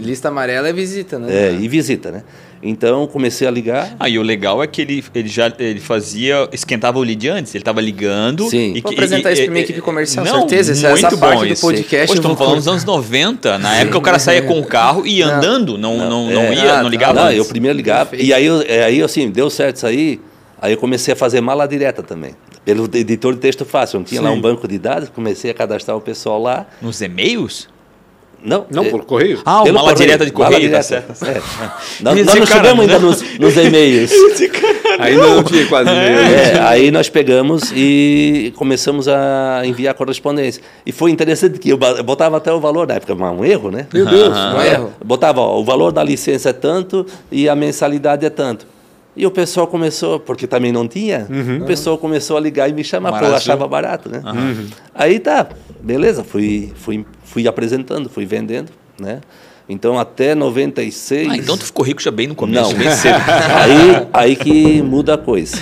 C: Lista amarela é visita, né?
D: É, e visita, né? Então comecei a ligar.
B: Ah, e o legal é que ele, ele já ele fazia, esquentava o lead antes, ele estava ligando.
C: Sim.
B: E,
C: Vou apresentar e, isso para minha equipe comercial, não, certeza. Essa, muito essa bom parte isso. do podcast.
B: Pô, estamos falando dos anos 90. Na época o cara saía com o carro e ia andando, não, não, não, não é, ia, não ligava. Não,
D: antes. eu primeiro ligava. E aí, é, aí, assim, deu certo isso aí. Aí eu comecei a fazer mala direta também. Pelo editor de texto fácil. Eu tinha Sim. lá um banco de dados, comecei a cadastrar o pessoal lá.
B: Nos e-mails?
D: Não,
A: Não,
D: é-
A: por correio?
B: Ah,
D: pelo
B: mala
D: correio,
B: direta de correio, tá
D: direta,
B: certo.
D: é. Nós,
B: Esse
D: nós não
B: cara,
D: chegamos
B: né?
D: ainda nos, nos e-mails.
A: Ainda não tinha quase e-mail.
D: É, aí nós pegamos e começamos a enviar correspondência. E foi interessante que eu botava até o valor, na época, um erro, né?
A: Meu Deus.
C: Um
D: É,
C: erro.
D: Botava, ó, o valor da licença é tanto e a mensalidade é tanto. E o pessoal começou, porque também não tinha, o pessoal começou a ligar e me chamar, pô, eu achava barato, né? Aí tá, beleza, fui, fui, fui apresentando, fui vendendo, né? Então até 96...
B: Ah, então tu ficou rico já bem no começo,
D: Não.
B: bem cedo.
D: aí, aí que muda a coisa.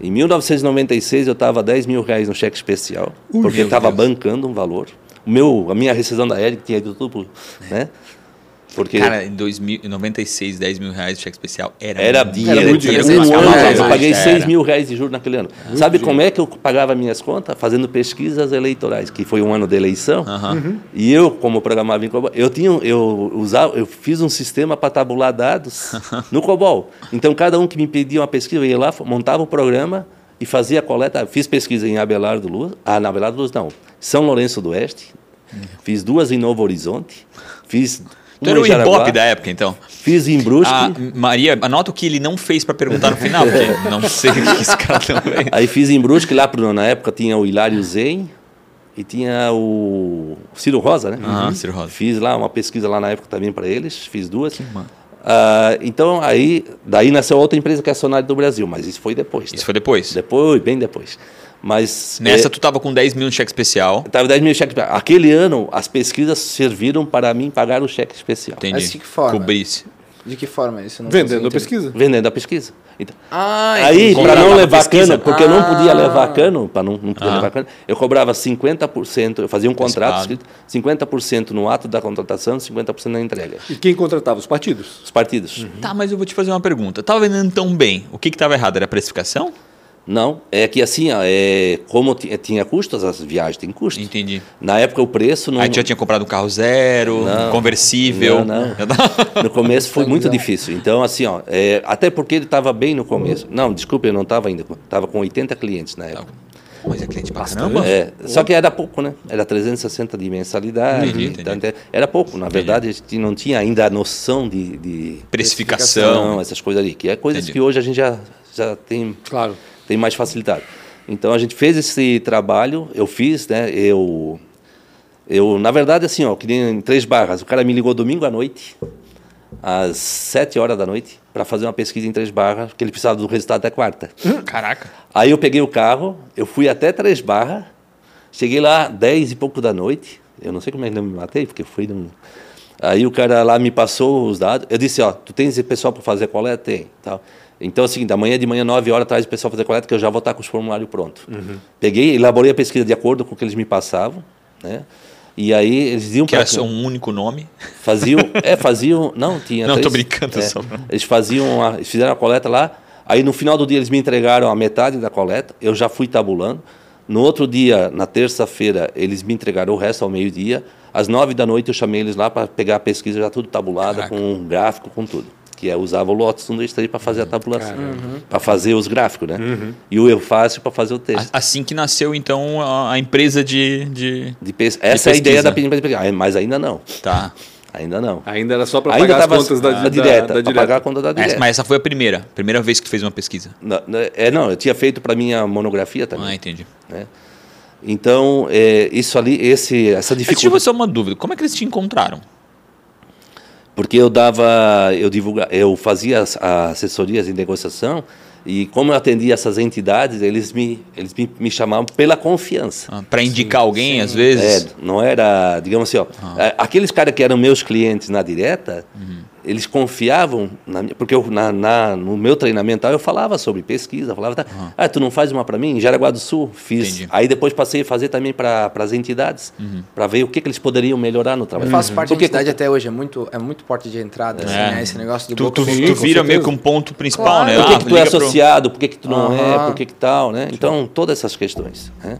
D: Em 1996 eu estava 10 mil reais no cheque especial, porque estava bancando um valor. O meu, a minha rescisão da Eric tinha ido tudo, né? Porque
B: Cara, em 2000, em 96, 10 mil reais de cheque especial era,
D: era
B: muito
D: dinheiro.
A: muito
D: Era
A: dinheiro.
D: um ano, eu paguei
B: era.
D: 6 mil reais de juros naquele ano. Sabe como é que eu pagava minhas contas? Fazendo pesquisas eleitorais, que foi um ano de eleição.
B: Aham.
D: E eu, como programava em COBOL, eu tinha, eu usava, eu fiz um sistema para tabular dados no COBOL. Então cada um que me pedia uma pesquisa, eu ia lá, montava o programa e fazia a coleta. Fiz pesquisa em Abelardo Luz, ah, na Abelardo Luz não, São Lourenço do Oeste. Fiz duas em Novo Horizonte. Fiz
B: Tu
D: uma
B: era o Ibope da época, então.
D: Fiz em Brusque.
B: Ah, Maria, anota o que ele não fez para perguntar no final, porque não sei o que esse cara também.
D: Aí fiz em Brusque, lá pro, na época tinha o Hilário Zen e tinha o Ciro Rosa, né?
B: Aham, Ciro Rosa.
D: Fiz lá uma pesquisa lá na época também para eles, fiz duas.
B: mano.
D: Ah, então aí, daí nasceu outra empresa que é a Sonário do Brasil, mas isso foi depois.
B: Isso foi depois.
D: Depois, bem depois. Mas
B: Nessa
D: é,
B: tu tava com 10 mil no cheque especial.
D: tava 10 mil cheques. Aquele ano, as pesquisas serviram para mim pagar o cheque especial.
B: Entendi.
C: Mas de que forma?
B: Cobrisse.
C: De que forma isso?
A: Vendendo a pesquisa.
D: Vendendo a pesquisa. Então,
C: Ah,
D: Aí, para não levar
B: pesquisa.
D: cano, porque eu não podia
C: Ah.
D: levar cano, para não, não poder
B: Ah.
D: levar cano, eu cobrava 50%, eu fazia um contrato escrito, 50% no ato da contratação, 50% na entrega.
A: E quem contratava? Os partidos?
D: Os partidos.
B: Tá, mas eu vou te fazer uma pergunta. Tava vendendo tão bem. O que que tava errado? Era a precificação?
D: Não, é que assim, ó, é, como ti- tinha custos, as viagens têm custos.
B: Entendi.
D: Na época o preço não.
B: Aí já tinha comprado um carro zero,
D: Não.
B: conversível.
D: Não, não. No começo foi muito difícil. Então, assim, ó, é, até porque ele estava bem no começo. Não, desculpa, eu não estava ainda. Estava com 80 clientes na época.
B: Mas é cliente pra caramba.
D: É, só que era pouco, né? Era 360 de mensalidade.
B: Entendi,
D: então,
B: entendi.
D: Era pouco. Na verdade, a gente não tinha ainda a noção de, de
B: Precificação.
D: essas coisas ali. Que é coisas
B: Entendi.
D: que hoje a gente já, já tem,
A: Claro.
D: Tem mais facilidade. Então, a gente fez esse trabalho, eu fiz, né? Eu, eu na verdade, assim, ó, que nem em três barras. O cara me ligou domingo à noite, às 7 horas da noite, para fazer uma pesquisa em três barras, porque ele precisava do resultado até quarta.
B: Caraca.
D: Aí eu peguei o carro, eu fui até Três Barras, cheguei lá 10 e pouco da noite. Eu não sei como é que eu me matei, porque fui num... Aí o cara lá me passou os dados. Eu disse, ó, tu tens esse pessoal para fazer coleta? Tem. Tal. Então, assim, da manhã de manhã, 9 horas, traz o pessoal fazer coleta, que eu já vou estar com os formulários prontos. Peguei, elaborei a pesquisa de acordo com o que eles me passavam, né? E aí eles iam
B: Que era só um único nome.
D: Faziam, é, faziam, não, tinha
B: Não, tô
D: três-
B: brincando,
D: é,
B: só.
D: Eles faziam, a, eles fizeram a coleta lá, aí no final do dia eles me entregaram a metade da coleta, eu já fui tabulando. No outro dia, na terça-feira, eles me entregaram o resto ao meio-dia. Às nove da noite eu chamei eles lá para pegar a pesquisa já tudo tabulada,
B: Caraca.
D: com um gráfico, com tudo. Que é, usava o Lotus 1, 2, 3 para fazer a tabulação, para fazer os gráficos, né? E o Eufácio para fazer o texto.
B: A- Assim que nasceu, então, a, empresa de, de...
D: De pes- Essa é a ideia
B: pesquisa.
D: da empresa, Ah, mas ainda não,
B: Tá.
D: ainda não.
A: Ainda era só para pagar as contas da, da,
D: direta,
A: da direta.
D: pagar a conta da direta.
B: Essa- mas essa foi a primeira. Primeira vez que fez uma pesquisa.
D: Não, é, não, eu tinha feito para minha monografia também.
B: Ah, entendi.
D: né? Então, é, isso ali, esse, essa
B: Mas deixa eu
D: dificuldade.
B: fazer uma dúvida. Como é que eles te encontraram?
D: Porque eu dava, eu divulga, eu fazia as, as assessorias de negociação e como eu atendia essas entidades, eles me, eles me, me chamavam pela confiança.
B: Ah, Pra indicar alguém, às vezes?
D: É, não era, digamos assim, ó, é, aqueles caras que eram meus clientes na direta,
B: Uhum.
D: Eles confiavam, na minha, porque eu, na, na- no meu treinamento tal, eu falava sobre pesquisa, falava, tá, ah, tu não faz uma para mim? Em Jaraguá do Sul, fiz.
B: Entendi.
D: Aí depois passei a fazer também para as entidades, para ver o que, que eles poderiam melhorar no trabalho.
C: Eu faço parte
D: Porque-
C: da entidade até hoje, é muito, é muito porta de entrada, assim,
B: É.
C: né? Esse negócio do
B: Tu, tu, tu vira meio que um ponto principal,
C: Claro.
B: né?
D: Por que,
B: Ah,
D: que tu é
B: liga pro-
D: associado, por que, que tu não é,
C: Aham.
D: por que, que tal, né? Então, todas essas questões. Né?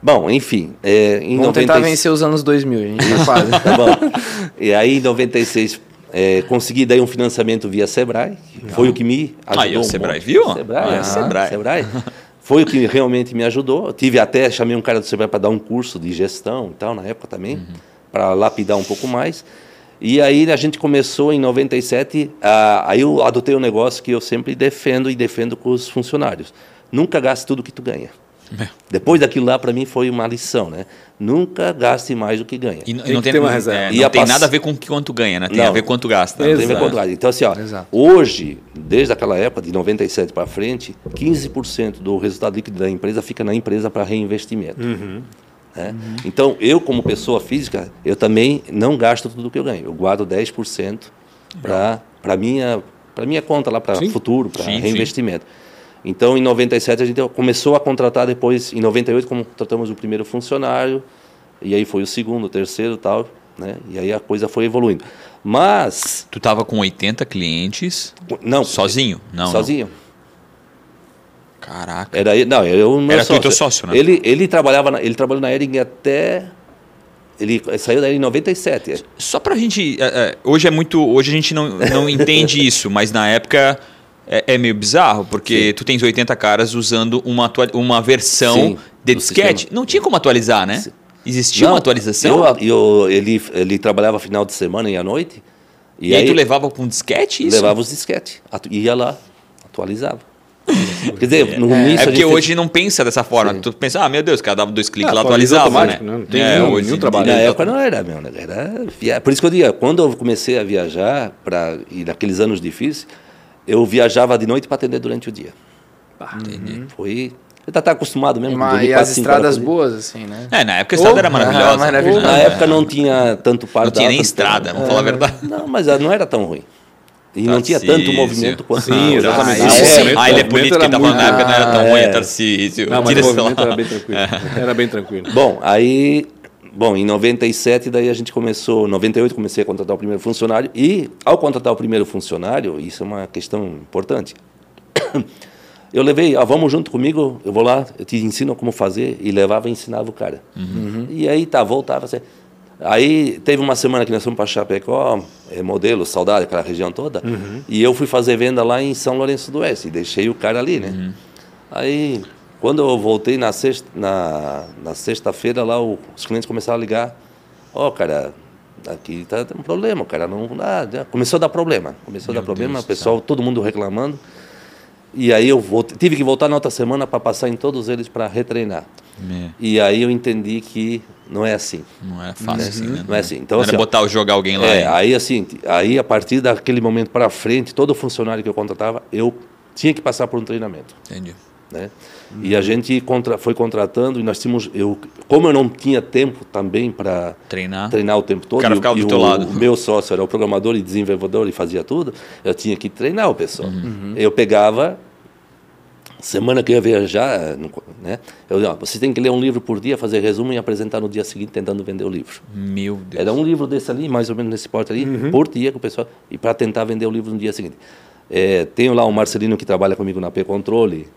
D: Bom, enfim, é, em
C: Vamos tentar
D: 96
C: vencer os anos 2000, a gente tá quase.
D: Tá bom. E aí, em 96, é, consegui daí um financiamento via Sebrae, foi o que me ajudou.
B: Aí, o
D: um
B: Sebrae,
D: monte.
B: viu?
D: Sebrae,
B: Ah,
D: é,
B: Sebrae.
D: Sebrae. Foi o que realmente me ajudou. Eu tive até, chamei um cara do Sebrae para dar um curso de gestão e tal, na época também. para lapidar um pouco mais. E aí a gente começou em 97, a, aí eu adotei um negócio que eu sempre defendo e defendo com os funcionários. Nunca gaste tudo que tu ganha. É. Depois daquilo lá, para mim, foi uma lição, né? Nunca gaste mais do que ganha.
B: E, tem não tem, uma reserva. É, não tem nada a ver com quanto ganha, né? Tem não, a ver quanto gasta.
D: Não tem a ver quanto gasta. Então, assim, ó, hoje, desde aquela época, de 97 para frente, 15% do resultado líquido da empresa fica na empresa para reinvestimento. Uhum. Né? Uhum. Então, eu, como pessoa física, eu também não gasto tudo que eu ganho. Eu guardo 10% para a minha, minha conta lá, para futuro, para reinvestimento. Sim. Então, em 97 a gente começou a contratar depois, em 98 contratamos o primeiro funcionário, e aí foi o segundo, o terceiro, tal, né? E aí a coisa foi evoluindo. Mas
B: tu estava com 80 clientes?
D: Não,
B: sozinho?
D: Não, sozinho. Não.
B: Caraca.
D: Era não, eu
B: Era sócio. teu sócio, né?
D: Ele ele trabalhava na, ele trabalhou na Ering até ele saiu daí em 97.
B: Só pra gente. É, é, hoje é muito. Hoje a gente não, não entende isso, mas na época é, é meio bizarro, porque Sim. tu tens 80 caras usando uma, uma versão Sim, de disquete. Não tinha como atualizar, né? Sim. Existia Não, uma atualização?
D: Eu, eu, ele, ele trabalhava final de semana e à noite.
B: E, e aí, aí, tu levava com um disquete isso?
D: Levava os disquete. Ia lá, atualizava. Quer dizer, no
B: é, início. É porque hoje não pensa dessa forma. Sim. Tu pensa, ah, meu Deus, o cara dava dois cliques ah, lá, atualizava, né?
A: Não, tem é, nenhum, nenhum trabalho.
D: Na época não era, meu. Né? Era, por isso que eu digo, quando eu comecei a viajar, pra, e naqueles anos difíceis, eu viajava de noite para atender durante o dia.
B: Ah, entendi.
D: Foi. Você tá, tá acostumado mesmo.
C: Uma, e as estradas boas, assim, né?
B: É, na época a estrada oh, era maravilhosa. maravilhosa.
D: Na época não tinha tanto par
B: Não tinha nem estrada, vamos é, falar a verdade.
D: Não, mas não era tão ruim. E não tinha tanto movimento quanto
A: Sim, exatamente.
B: Ah, é, ah, ele é político que tá falando na época, não era tão é. ruim, Tarcísio.
A: Não, mas o movimento era bem tranquilo. É. Era bem tranquilo.
D: Bom, aí Bom, em 97 daí a gente começou, em 98 comecei a contratar o primeiro funcionário e ao contratar o primeiro funcionário, isso é uma questão importante. Eu levei, ah, vamos junto comigo, eu vou lá, eu te ensino como fazer e levava e ensinava o cara. Uhum. E aí tá, voltava assim. Aí teve uma semana que nós fomos para Chapecó, é, modelo, saudade, aquela região toda, uhum. e eu fui fazer venda lá em São Lourenço do Oeste, e deixei o cara ali, né? Uhum. Aí quando eu voltei na sexta, na, na sexta-feira lá, o, os clientes começaram a ligar. Ó, oh, cara, aqui tá um problema, cara, não ah, começou a dar problema, começou Meu a dar problema, Deus o pessoal, céu. todo mundo reclamando. E aí eu voltei, tive que voltar na outra semana para passar em todos eles para retreinar. Me. E aí eu entendi que não é assim.
B: Não é fácil né? assim, né?
D: Não é assim. Então, não
B: assim, botar ou jogar alguém lá.
D: É, aí assim, aí a partir daquele momento para frente, todo funcionário que eu contratava, eu tinha que passar por um treinamento.
B: Entendi.
D: Né? Uhum. E a gente contra, foi contratando e nós tínhamos, eu, como eu não tinha tempo também para
B: treinar.
D: treinar o tempo todo, o
B: cara ficava
D: e,
B: do teu
D: o,
B: lado.
D: o meu sócio era o programador e desenvolvedor e fazia tudo, eu tinha que treinar o pessoal. Uhum. Eu pegava semana que eu ia viajar, né? Eu dizia, você tem que ler um livro por dia, fazer resumo e apresentar no dia seguinte tentando vender o livro.
B: Meu Deus.
D: Era um livro desse ali, mais ou menos nesse porte ali, uhum. por dia com o pessoal e para tentar vender o livro no dia seguinte. É, tenho lá o Marcelino que trabalha comigo na P Controle,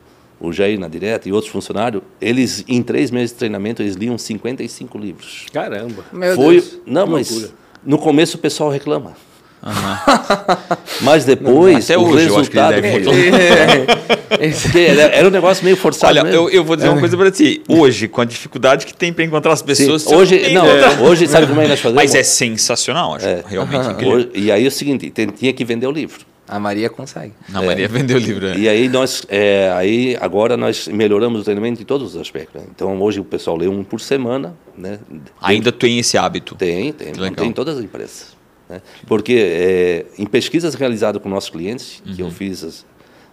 D: o Jair na direta e outros funcionários, eles em três meses de treinamento eles liam 55 livros.
A: Caramba!
D: Meu Foi, Deus. Não, mas loucura. no começo o pessoal reclama. Uhum. Mas depois
B: Até o hoje, resultado eu acho que ele
D: deve... era, era um negócio meio forçado. Olha,
B: eu, eu, vou dizer uma coisa para ti. Hoje, com a dificuldade que tem para encontrar as pessoas.
D: Sim. Hoje, não, hoje sabe como é que nós fazemos?
B: Mas é sensacional, acho. É. Realmente uhum. incrível. Hoje,
D: e aí é o seguinte, tinha que vender o livro.
C: A Maria consegue.
B: A Maria é. vendeu o livro. É.
D: E aí nós, é, aí agora nós melhoramos o treinamento em todos os aspectos. Né? Então hoje o pessoal lê um por semana, né?
B: Ainda tem esse hábito?
D: Tem, tem, tem em todas as empresas. Né? Porque é, em pesquisas realizadas com nossos clientes, uhum. que eu uhum. fiz as,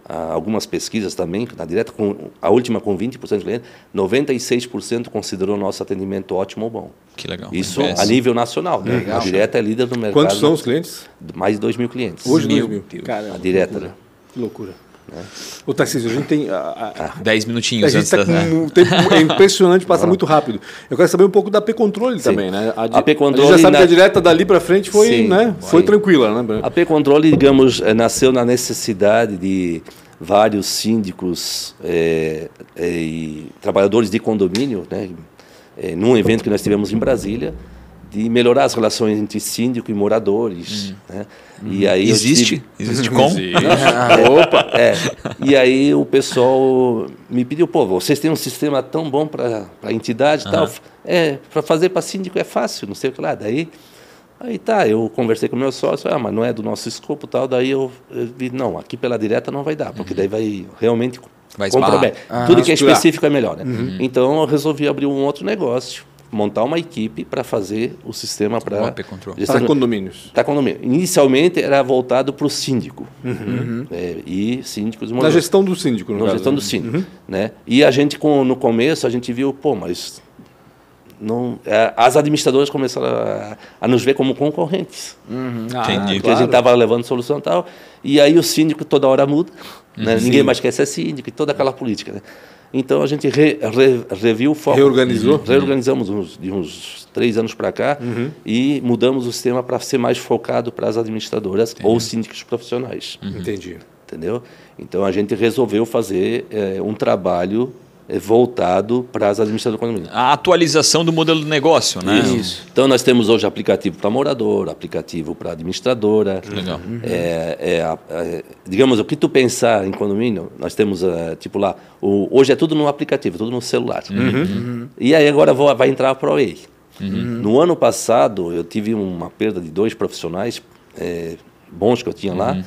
D: algumas pesquisas também, na direta, com, a última com 20% de clientes, 96% considerou nosso atendimento ótimo ou bom.
B: Que legal.
D: Isso a nível nacional. Né? A direta é líder do mercado.
A: Quantos são os clientes?
D: Mais de 2 mil clientes.
A: Hoje, 2
D: mil.
A: Caramba,
D: a direta, né?
A: Que loucura. É. Ô, Tarcísio, a gente tem. A,
B: a, 10 minutinhos
A: a gente tá com um tempo é impressionante, passa muito rápido. Eu quero saber um pouco da P-Controle também, né?
D: A, a P-Controle.
A: A gente já sabe na... que a direta dali para frente foi, sim, né? foi tranquila, né?
D: A P-Controle, digamos, eh, nasceu na necessidade de vários síndicos é, é, e trabalhadores de condomínio, né? É, num evento que nós tivemos em Brasília, de melhorar as relações entre síndico e moradores. Uhum. Né?
B: E aí Existe? Tive... Existe como? Existe.
D: Opa! É. E aí o pessoal me pediu, pô, vocês têm um sistema tão bom para a entidade e uhum. tal. É, para fazer para síndico é fácil, não sei o que lá. Daí, aí tá, eu conversei com o meu sócio, ah, mas não é do nosso escopo tal. Daí eu, eu vi, não, aqui pela direta não vai dar, porque uhum. daí vai realmente vai comprometer. Tudo que é específico é melhor, né? Uhum. Então eu resolvi abrir um outro negócio montar uma equipe para fazer o sistema para
A: para condomínios.
D: Para condomínio. Inicialmente era voltado para o síndico uhum. é, e síndicos.
A: Na gestão do síndico,
D: no Na caso. gestão do síndico, uhum. né? E a gente com, no começo a gente viu, pô, mas não, é, as administradoras começaram a, a, nos ver como concorrentes.
B: Uhum. Ah,
D: Entendi. Porque claro. a gente estava levando solução e tal. E aí o síndico toda hora muda. Né? Uhum. Ninguém mais quer ser síndico e toda aquela política. Né? Então a gente re, re, reviu o foco.
A: Reorganizou? Uhum.
D: Reorganizamos uns, de uns três anos para cá uhum. e mudamos o sistema para ser mais focado para as administradoras Entendi. ou síndicos profissionais.
A: Uhum. Entendi.
D: Entendeu? Então a gente resolveu fazer é, um trabalho voltado para as administradoras do condomínio.
B: A atualização do modelo de negócio, né?
D: Isso. Então nós temos hoje aplicativo para morador, aplicativo para administradora.
B: Legal.
D: É, é, é, digamos, o que tu pensar em condomínio, nós temos, uh, tipo lá, o, hoje é tudo no aplicativo, tudo no celular. Uhum. Uhum. E aí agora vou, vai entrar a ProWay. Uhum. No ano passado eu tive uma perda de dois profissionais é, bons que eu tinha lá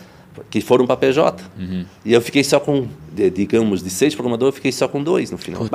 D: que foram para PJ. Uhum. E eu fiquei só com, digamos, de seis programadores, eu fiquei só com dois no final.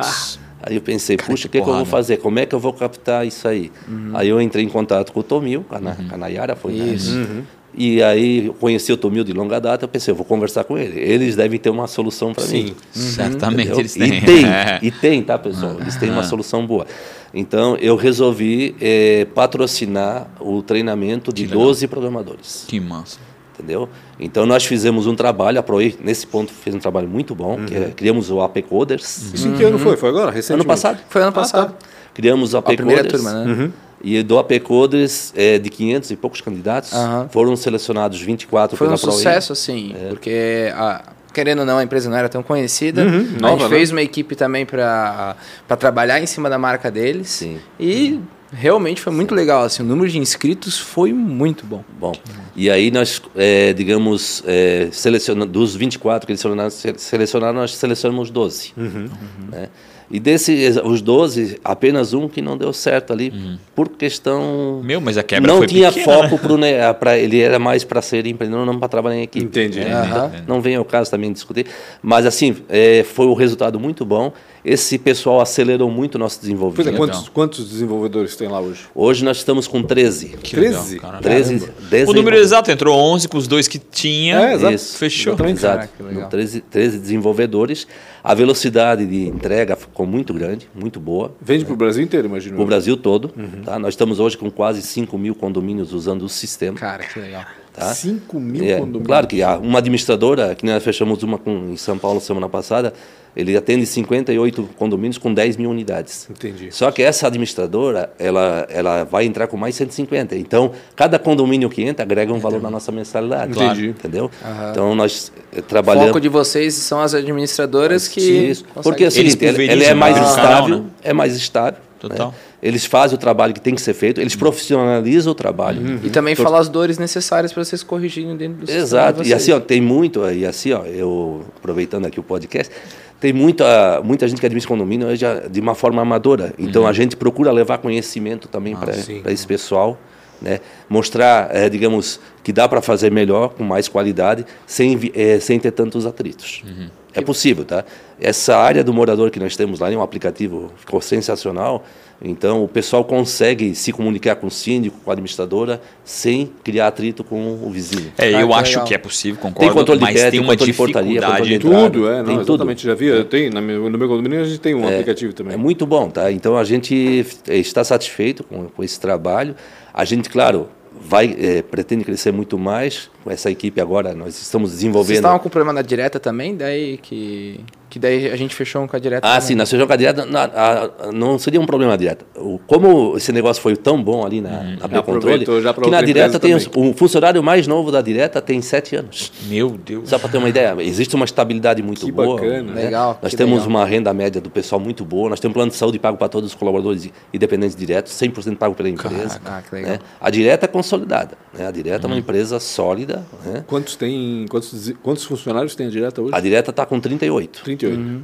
D: Aí eu pensei, Cara, puxa, o que, que, eu vou fazer? Como é que eu vou captar isso aí? Uhum. Aí eu entrei em contato com o Tomil, com a, uhum. a Nayara, foi isso. Uhum. E aí eu conheci o Tomil de longa data, eu pensei, eu vou conversar com ele. Eles devem ter uma solução para mim.
B: Sim, uhum. certamente Entendeu? eles têm.
D: E tem, e tem, tá, pessoal? Eles têm uma solução boa. Então eu resolvi é, patrocinar o treinamento de 12 programadores.
B: Que massa
D: entendeu? Então nós fizemos um trabalho, a Proe nesse ponto fez um trabalho muito bom, uhum. que é, criamos o AP Coders.
A: Isso em que ano foi? Foi agora, recentemente?
D: Ano passado.
C: Foi ano passado. Ah, tá.
D: Criamos o AP a Coders. Turma, né? Uhum. E do AP Coders, é, de 500 e poucos candidatos, uhum. foram selecionados 24
C: Foi um sucesso, assim, é. porque... A querendo ou não, a empresa não era tão conhecida. Uhum, a gente fez uma equipe também para trabalhar em cima da marca deles. Sim. E uhum realmente foi muito legal. Assim, o número de inscritos foi muito bom.
D: Bom. E aí nós, é, digamos, é, selecionando, dos 24 que eles selecionaram, selecionaram nós selecionamos 12. Uhum. Né? E desses, os 12, apenas um que não deu certo ali, uhum. por questão.
B: Meu, mas a quebra
D: Não
B: foi
D: tinha pequena, foco né? para ele, era mais para ser empreendedor, não para trabalhar em equipe.
A: Entendi.
D: É, uhum. Não vem ao caso também discutir. Mas, assim, é, foi um resultado muito bom. Esse pessoal acelerou muito o nosso desenvolvimento. Pois
A: é, quantos, quantos desenvolvedores tem lá hoje?
D: Hoje nós estamos com 13.
A: Que 13?
D: Legal, 13
B: o número exato entrou 11 com os dois que tinha.
D: É, exato. Isso, Fechou. Exato. Caraca, 13, 13 desenvolvedores. A velocidade de entrega ficou muito grande, muito boa.
A: Vende para o Brasil inteiro, imagino.
D: Para o Brasil todo. Uhum. Tá? Nós estamos hoje com quase 5 mil condomínios usando o sistema.
C: Cara, que legal.
A: Tá? 5 mil é, condomínios?
D: Claro que há uma administradora, que nós fechamos uma com, em São Paulo semana passada, ele atende 58 condomínios com 10 mil unidades.
A: Entendi.
D: Só que essa administradora, ela, ela vai entrar com mais 150. Então, cada condomínio que entra agrega um valor na nossa mensalidade.
A: Entendi.
D: Entendeu? Uhum. Então, nós eh, trabalhamos... O
C: foco de vocês são as administradoras que... Isso.
D: Porque, assim, ela, ela é mais estável, né? é mais estável. Total. Né? Eles fazem o trabalho que tem que ser feito, eles profissionalizam o trabalho.
C: Uhum. E também falar as dores necessárias para vocês corrigirem dentro do
D: Exato. E assim, ó, tem muito, e assim, ó, eu aproveitando aqui o podcast, tem muita, muita gente que administra condomínio já de uma forma amadora. Então uhum. a gente procura levar conhecimento também ah, para esse pessoal. Né? Mostrar, é, digamos, que dá para fazer melhor, com mais qualidade, sem, é, sem ter tantos atritos. Uhum. É possível, tá? Essa área do morador que nós temos lá em um aplicativo ficou sensacional. Então, o pessoal consegue se comunicar com o síndico, com a administradora, sem criar atrito com o vizinho.
B: É, eu ah, acho legal. que é possível, concordo, tem controle mas de pé, tem, tem uma dificuldade. De portaria,
A: tudo, é, não, tem exatamente, tudo. já vi, tem, no meu condomínio a gente tem um é, aplicativo também.
D: É muito bom, tá? Então, a gente está satisfeito com, com esse trabalho. A gente, claro, vai é, pretende crescer muito mais com essa equipe agora. Nós estamos desenvolvendo. Vocês
C: estavam com problema na direta também, daí que Que daí a gente fechou um com a direta.
D: Ah, também. sim, nós fechamos com a direta. Não, a, não seria um problema direta. Como esse negócio foi tão bom ali na, hum. na controle que na direta tem o funcionário mais novo da direta tem sete anos.
B: Meu Deus.
D: Só para ter uma ideia, existe uma estabilidade muito
C: que
D: boa.
C: Bacana, né? Legal.
D: Nós temos legal. uma renda média do pessoal muito boa. Nós temos um plano de saúde pago para todos os colaboradores independentes diretos, 100% pago pela empresa.
C: Ah, que legal.
D: Né? A direta é consolidada. Né? A direta hum. é uma uhum. empresa sólida. Né?
A: Quantos tem? Quantos, quantos funcionários tem a direta hoje?
D: A direta está com 38.
A: 38. Uhum.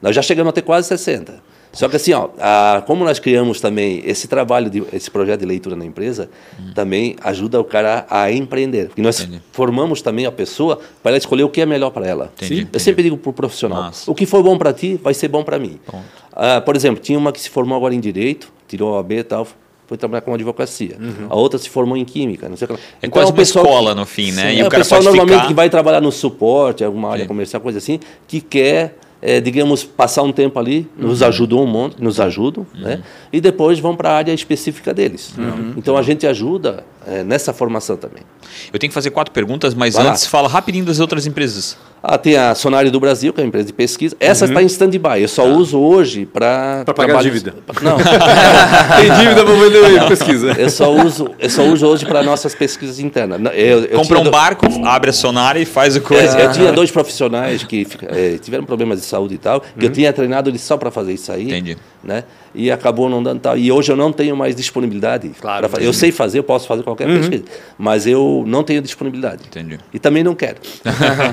D: Nós já chegamos a ter quase 60. Só que assim, ó, a, como nós criamos também esse trabalho, de, esse projeto de leitura na empresa, hum. também ajuda o cara a emprender. E nós entendi. formamos também a pessoa para ela escolher o que é melhor para ela. Entendi, Eu sempre digo para o profissional, Nossa. o que for bom para ti, vai ser bom para mim. Ah, por exemplo, tinha uma que se formou agora em Direito, tirou a B e tal, foi trabalhar com advocacia. Uhum. A outra se formou em química. Não sei o que. É
B: então, quase é uma pessoal, escola no fim, né?
D: Sim, e é o, o pessoal normalmente ficar... que vai trabalhar no suporte, alguma área Sim. comercial, coisa assim, que quer é, digamos, passar um tempo ali, nos uhum. ajudam um monte, nos ajudam, uhum. né? E depois vão para a área específica deles. Uhum. Então a gente ajuda é, nessa formação também.
B: Eu tenho que fazer quatro perguntas, mas Vai antes lá. fala rapidinho das outras empresas.
D: Ah, tem a Sonário do Brasil, que é uma empresa de pesquisa. Essa está uhum. em stand-by. Eu só tá. uso hoje para.
A: Para pagar dívida.
D: Não.
A: tem dívida para vender pesquisa.
D: Eu só uso, eu só uso hoje para nossas pesquisas internas.
B: Eu, eu Compra um do... barco, abre a Sonário e faz o coisa.
D: É, eu tinha dois profissionais que é, tiveram problemas de saúde e tal, uhum. eu tinha treinado eles só para fazer isso aí.
B: Entendi.
D: Né? E acabou não dando tal. E hoje eu não tenho mais disponibilidade.
B: Claro.
D: Eu sei fazer, eu posso fazer qualquer uhum. pesquisa, mas eu não tenho disponibilidade.
B: Entendi.
D: E também não quero.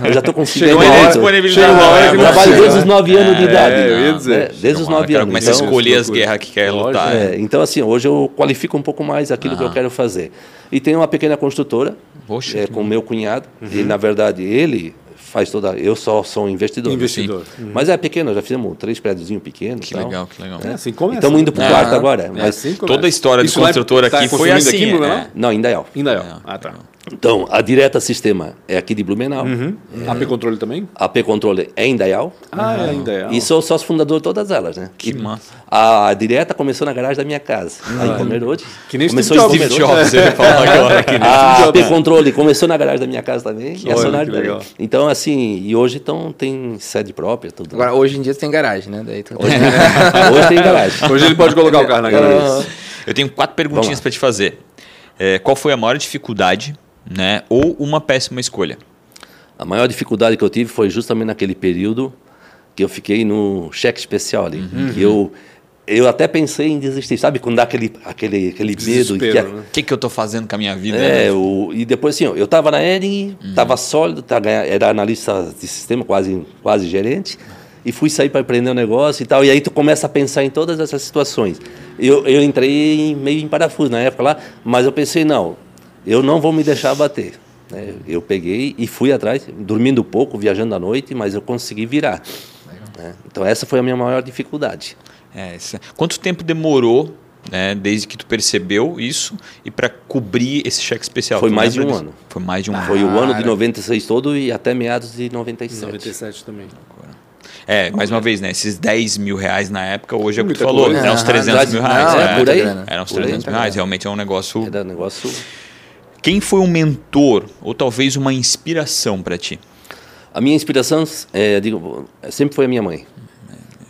D: eu já estou.
B: Chegou disponibilidade.
D: Uma hora eu trabalho desde os 9 anos de é, idade.
A: É, eu ia dizer.
D: Né? Desde os 9 anos.
B: Começa então, a escolher as guerras que quer lutar.
D: É, então, assim, hoje eu qualifico um pouco mais aquilo que eu quero fazer. E tenho uma pequena construtora
B: Poxa,
D: é, com meu cunhado. Uhum. E, na verdade, ele faz toda. Eu só sou um investidor.
A: Investidor.
D: Uhum. Mas é pequeno, já fizemos três prédios pequenos.
B: Que tal. legal, que legal.
D: É, assim começa. Estamos indo para o quarto agora. É mas
B: assim toda a história de construtor aqui foi assim. Aqui,
D: é. Não, ainda é.
A: Ainda é. Ah, tá.
D: Então, a Direta Sistema é aqui de Blumenau.
A: Uhum. É, AP Controle também?
D: AP Controle é em Indaial.
A: Ah, é em Indaial.
D: E sou sócio fundador de todas elas, né?
B: Que e massa.
D: A Direta começou na garagem da minha casa, ah, aí em Pomerode.
A: Que nem
D: começou
A: Steve Jobs. Steve Jobs, você
B: fala agora. Que nem
D: a AP Controle começou na garagem da minha casa também. Que e a Sonar também. Então, assim, e hoje então, tem sede própria. Tudo.
C: Agora, hoje em dia você tem garagem, né? Daí,
D: hoje, tem, hoje tem garagem.
A: Hoje ele pode colocar o carro na garagem.
B: Eu tenho quatro perguntinhas para te fazer. É, qual foi a maior dificuldade né? Ou uma péssima escolha?
D: A maior dificuldade que eu tive foi justamente naquele período que eu fiquei no cheque especial ali. Uhum. Que eu, eu até pensei em desistir, sabe? Quando dá aquele, aquele, aquele medo. O
B: que, né? que, que eu estou fazendo com a minha vida?
D: É, né? o, e depois assim, eu estava na Ering, estava uhum. sólido, tá, era analista de sistema, quase, quase gerente, e fui sair para empreender um negócio e tal. E aí tu começa a pensar em todas essas situações. Eu, eu entrei meio em parafuso na época lá, mas eu pensei, não, eu não vou me deixar abater. Né? Eu peguei e fui atrás, dormindo pouco, viajando à noite, mas eu consegui virar. Né? Então essa foi a minha maior dificuldade.
B: É, essa... Quanto tempo demorou né, desde que tu percebeu isso e para cobrir esse cheque especial?
D: Foi mais de um disso? ano.
B: Foi mais de um
D: ah,
B: ano.
D: Foi o ano de 96 todo e até meados de 97.
A: 97 também.
B: É, mais uma vez, né? Esses 10 mil reais na época, hoje é o que tu falou, né? Uns 300 mil reais.
D: Não, é, por aí.
B: Eram uns 300 mil reais, realmente é um negócio...
D: Era um negócio...
B: Quem foi um mentor ou talvez uma inspiração para ti?
D: A minha inspiração, é, digo, sempre foi a minha mãe.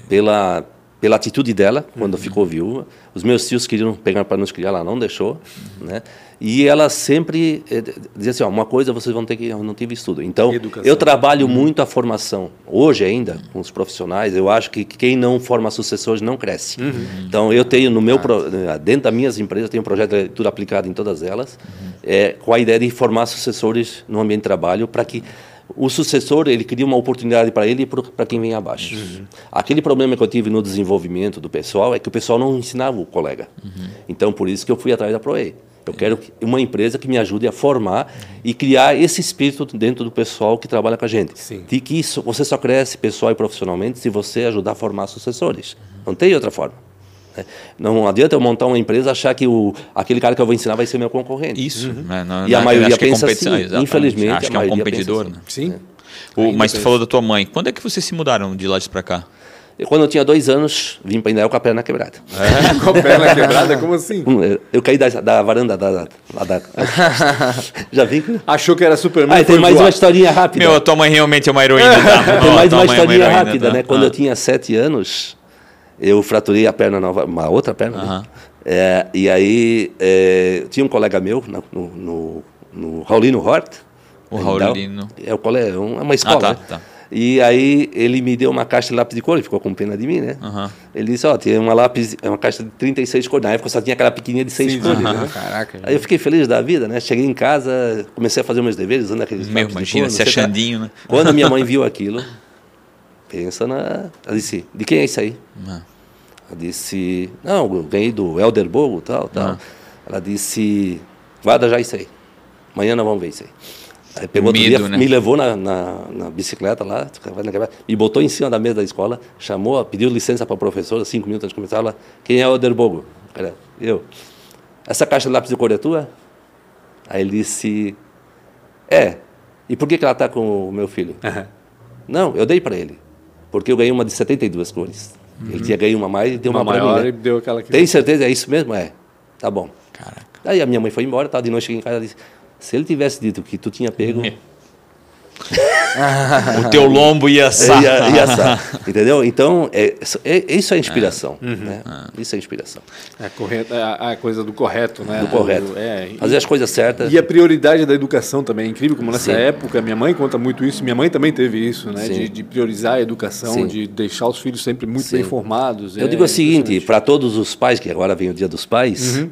D: Pela, pela atitude dela, quando uhum. ficou viúva. Os meus tios queriam pegar para nos criar, ela não deixou. Uhum. Né? E ela sempre é, dizia assim: ó, uma coisa vocês vão ter que. Eu não tive estudo. Então, eu trabalho uhum. muito a formação. Hoje, ainda, com os profissionais, eu acho que quem não forma sucessores não cresce. Uhum. Então, eu tenho no meu. Pro, dentro das minhas empresas, tenho um projeto de leitura aplicado em todas elas, uhum. é, com a ideia de formar sucessores no ambiente de trabalho para que o sucessor ele cria uma oportunidade para ele e para quem vem abaixo. Uhum. Aquele problema que eu tive no desenvolvimento do pessoal é que o pessoal não ensinava o colega. Uhum. Então por isso que eu fui atrás da Proe. Eu quero uma empresa que me ajude a formar e criar esse espírito dentro do pessoal que trabalha com a gente.
A: Sim.
D: De que isso, você só cresce pessoal e profissionalmente se você ajudar a formar sucessores. Não tem outra forma. Né? Não adianta eu montar uma empresa achar que o, aquele cara que eu vou ensinar vai ser meu concorrente.
B: Isso. Uhum. Não,
D: não, e a maioria pensa assim. Exatamente. Infelizmente,
B: acho que é um competidor. Assim.
D: Né? Sim.
B: É. O, mas tu falou da tua mãe. Quando é que vocês se mudaram de lá para cá?
D: E quando eu tinha dois anos, vim para Indaial com a perna quebrada.
A: É? com a perna quebrada? Como assim?
D: Eu caí da, da varanda da, da, da Já vi?
A: Achou que era Superman?
D: Ah, tem mais voar. uma historinha rápida.
B: Meu, a tua mãe realmente é uma heroína. Tá?
D: tem mais uma é historinha rápida, tá? né? Quando ah. eu tinha sete anos, eu fraturei a perna nova, uma outra perna. Uh -huh. né? é, e aí é, tinha um colega meu no, no, no Raulino Hort.
B: O Raulino.
D: É, o colega, é uma escola. Ah, tá, né? tá. E aí ele me deu uma caixa de lápis de cor, ele ficou com pena de mim, né? Uhum. Ele disse, ó, oh, tem uma lápis, é uma caixa de 36 cores. Na época só tinha aquela pequenininha de 6 cores. Uhum. Né? Caraca. Aí eu fiquei feliz da vida, né? Cheguei em casa, comecei a fazer meus deveres, usando aqueles
B: Meu, imagina, se achandinho, né?
D: Quando a minha mãe viu aquilo, pensa na... Ela disse, de quem é isso aí? Uhum. Ela disse, não, eu ganhei do Helder Bogo, tal, tal. Ela disse, guarda já isso aí. Amanhã nós vamos ver isso aí. Aí pegou Medo, dia, né? me levou na, na, na, bicicleta lá, me botou em cima da mesa da escola, chamou, pediu licença para o professor, cinco minutos antes de começar, ela, quem é o Derbogo? Cara, eu. Essa caixa de lápis de cor é tua? Aí ele disse, é. E por que, que ela está com o meu filho? Uhum. Não, eu dei para ele, porque eu ganhei uma de 72 cores. Uhum. Ele tinha ganho uma mais e deu uma, uma maior mim, né? e deu aquela que... Tem certeza? É isso mesmo? É. Tá bom. Caraca. Aí a minha mãe foi embora, tá, de noite cheguei em casa e disse, se ele tivesse dito que tu tinha pego.
B: o teu lombo ia assar.
D: Ia, ia assar. Entendeu? Então, é, é, isso é inspiração. É. Uhum. Né? É. Isso é inspiração.
A: É, correto, é a, a coisa do correto, né?
D: Do correto. É, Fazer as coisas certas.
A: E a prioridade da educação também. É incrível como nessa Sim. época, minha mãe conta muito isso, minha mãe também teve isso, né? De, de, priorizar a educação, Sim. de deixar os filhos sempre muito Sim. bem formados.
D: Eu digo o seguinte, para todos os pais, que agora vem o dia dos pais. Uhum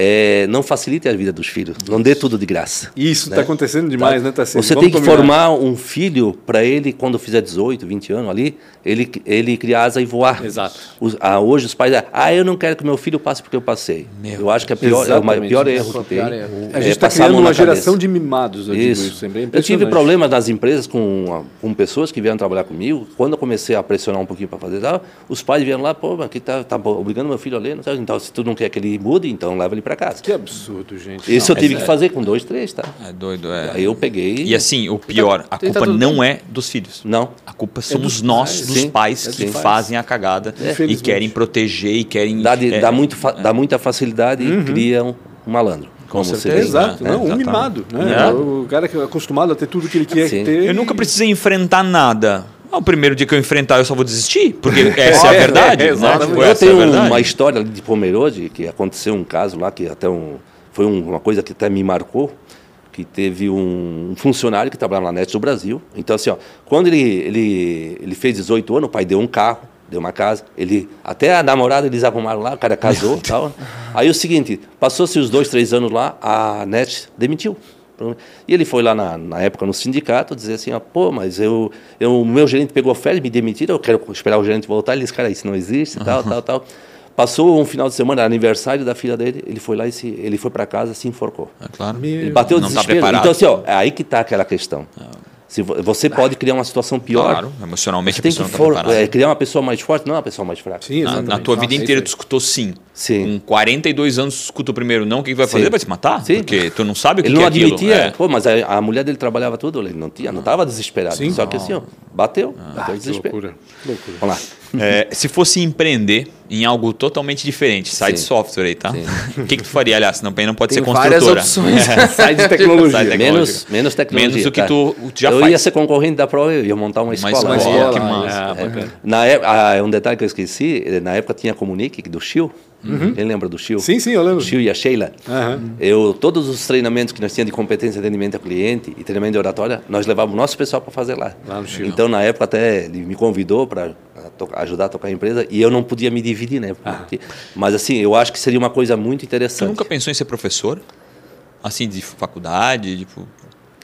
D: é, não facilite a vida dos filhos. Não dê tudo de graça.
A: Isso está né? acontecendo demais, tá? né,
D: Tarcísio? Você Vamos tem que combinar. formar um filho para ele, quando fizer 18, 20 anos ali, ele, ele criar asa e voar.
A: Exato.
D: Os, ah, hoje os pais ah, eu não quero que meu filho passe porque eu passei. Meu eu acho que é, pior, é o maior, pior erro que tem. Erro.
A: A gente está é criando uma geração de mimados. Eu isso. isso. É
D: eu tive problemas nas empresas com, com pessoas que vieram trabalhar comigo. Quando eu comecei a pressionar um pouquinho para fazer tal, os pais vieram lá, pô, mas que tá, tá obrigando meu filho a ler. Não Então, se tu não quer que ele mude, então leva ele para casa.
A: Que absurdo, gente.
D: Isso não, eu tive é que fazer com dois, três, tá?
B: É doido, é.
D: Aí eu peguei.
B: E assim, o pior, a culpa não é dos filhos.
D: Não.
B: A culpa somos é nós, dos pais, é que fazem a cagada é. e querem proteger e querem.
D: Dá, de, é, dá, muito, dá muita facilidade uhum. e criam um malandro.
A: Com certeza. Exato, não, um mimado. Né? O cara que é acostumado a ter tudo que ele quer Sim. ter.
B: Eu nunca precisei enfrentar nada. O primeiro dia que eu enfrentar, eu só vou desistir, porque essa é a verdade. É,
D: né? tipo, eu tenho é uma história de Pomerode, que aconteceu um caso lá, que até um, foi uma coisa que até me marcou, que teve um, funcionário que trabalhava na NET do Brasil. Então, assim, ó, quando ele, ele, ele fez 18 anos, o pai deu um carro, deu uma casa. Ele, até a namorada eles arrumaram lá, o cara casou tal. Aí o seguinte, passou-se os dois, três anos lá, a NET demitiu. E ele foi lá na, na época no sindicato dizer assim, ah, pô, mas eu, eu, o meu gerente pegou férias, me demitiram, eu quero esperar o gerente voltar. Ele disse, cara, isso não existe, tal, tal, tal. Passou um final de semana, aniversário da filha dele, ele foi lá e se, ele foi para casa se enforcou.
B: É claro.
D: Ele bateu o tá desespero. Tá então, assim, ó, é aí que está aquela questão. É. Se você pode criar uma situação pior. Claro,
B: emocionalmente
D: você tem que for, é, criar uma pessoa mais forte, não uma pessoa mais fraca.
B: Sim, na, na tua vida inteira tu escutou sim. Sim. Com 42 anos tu escuta o primeiro não, o que, que vai fazer? Sim. Vai se matar? Sim. Porque tu não sabe o que,
D: ele
B: que
D: é aquilo. Ele não admitia. É. Pô, mas a, a, mulher dele trabalhava tudo, ele não tinha, não estava desesperado. Sim. Só que assim, ó, bateu, ah, bateu desespero. Loucura. loucura.
B: Vamos lá. É, se fosse empreender em algo totalmente diferente, sai de software aí, tá? O que, que tu faria? Aliás, não, não pode Tem ser construtora.
C: Várias opções.
A: É. sai de tecnologia.
D: Menos, menos tecnologia.
B: Menos o que tá. tu já
D: eu
B: faz.
D: Eu ia ser concorrente da prova, eu ia montar uma escola. Uma escola, que massa. É, na época, ah, um detalhe que eu esqueci, na época tinha a Comunique do Chil. Uhum. Quem lembra do Chil?
A: Sim, sim, eu lembro. O
D: Chil e a Sheila. Uhum. Eu, todos os treinamentos que nós tínhamos de competência de atendimento ao cliente e treinamento de oratória, nós levávamos o nosso pessoal para fazer lá. lá no Chil. Então, na época, até ele me convidou para ajudar a tocar a empresa e eu não podia me dividir, né? Porque, mas assim, eu acho que seria uma coisa muito interessante. Você
B: nunca pensou em ser professor? Assim, de faculdade, tipo...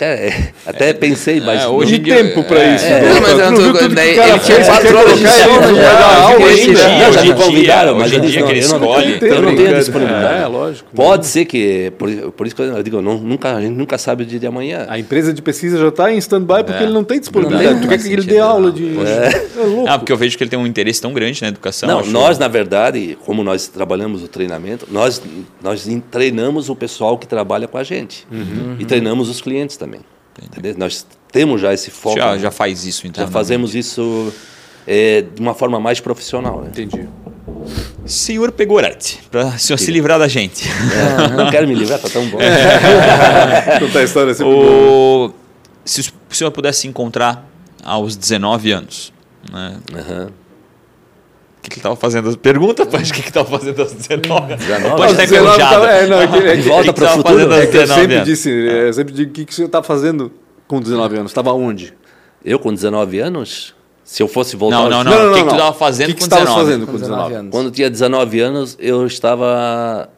D: É, até pensei, mas
A: é, hoje não... tempo para
C: é,
A: isso.
C: É, não, mas eu não tô, daí, ele tinha quatro horas de sono
D: já. Hoje em dia, já me convidaram, mas eles não, eu não, eu não tenho disponibilidade. É, lógico. Pode ser que, por, por isso que eu digo, não, nunca, a gente nunca sabe o dia de amanhã.
A: A empresa de pesquisa já está em stand-by porque ele não tem disponibilidade. Tu quer que ele dê aula de...
B: É louco. Ah, porque eu vejo que ele tem um interesse tão grande na educação.
D: Não, nós, na verdade, como nós trabalhamos o treinamento, nós, nós treinamos o pessoal que trabalha com a gente. E treinamos os clientes também. Entendeu? Nós temos já esse foco.
B: Já, já faz isso, então.
D: Já fazemos isso é, de uma forma mais profissional. Né?
A: Entendi.
B: Senhor Pegoretti, para o senhor se livrar da gente.
D: É, não quero me livrar, tá tão bom.
A: Contar a história é sempre
B: o... Se o senhor pudesse se encontrar aos 19 anos, né?
D: Aham.
B: O que, que ele estava fazendo? Pergunta, pai, o que, que estava fazendo aos 19?
D: 19?
B: Pode estar
A: Não, 19
B: enferrujado.
A: é, não, é que- é que-
D: volta para o futuro.
A: É que eu
B: 19
A: sempre
B: anos?
A: disse, é, eu sempre digo, o que, que você está fazendo com 19 anos? Estava onde?
D: Eu, com 19 anos, se eu fosse voltar...
B: Não, não, não. o que, que tu estava fazendo
A: que que
B: com
A: você estava
B: 19?
A: fazendo com
C: Com 19
A: 19?
C: anos.
D: Quando eu tinha 19 anos, eu estava...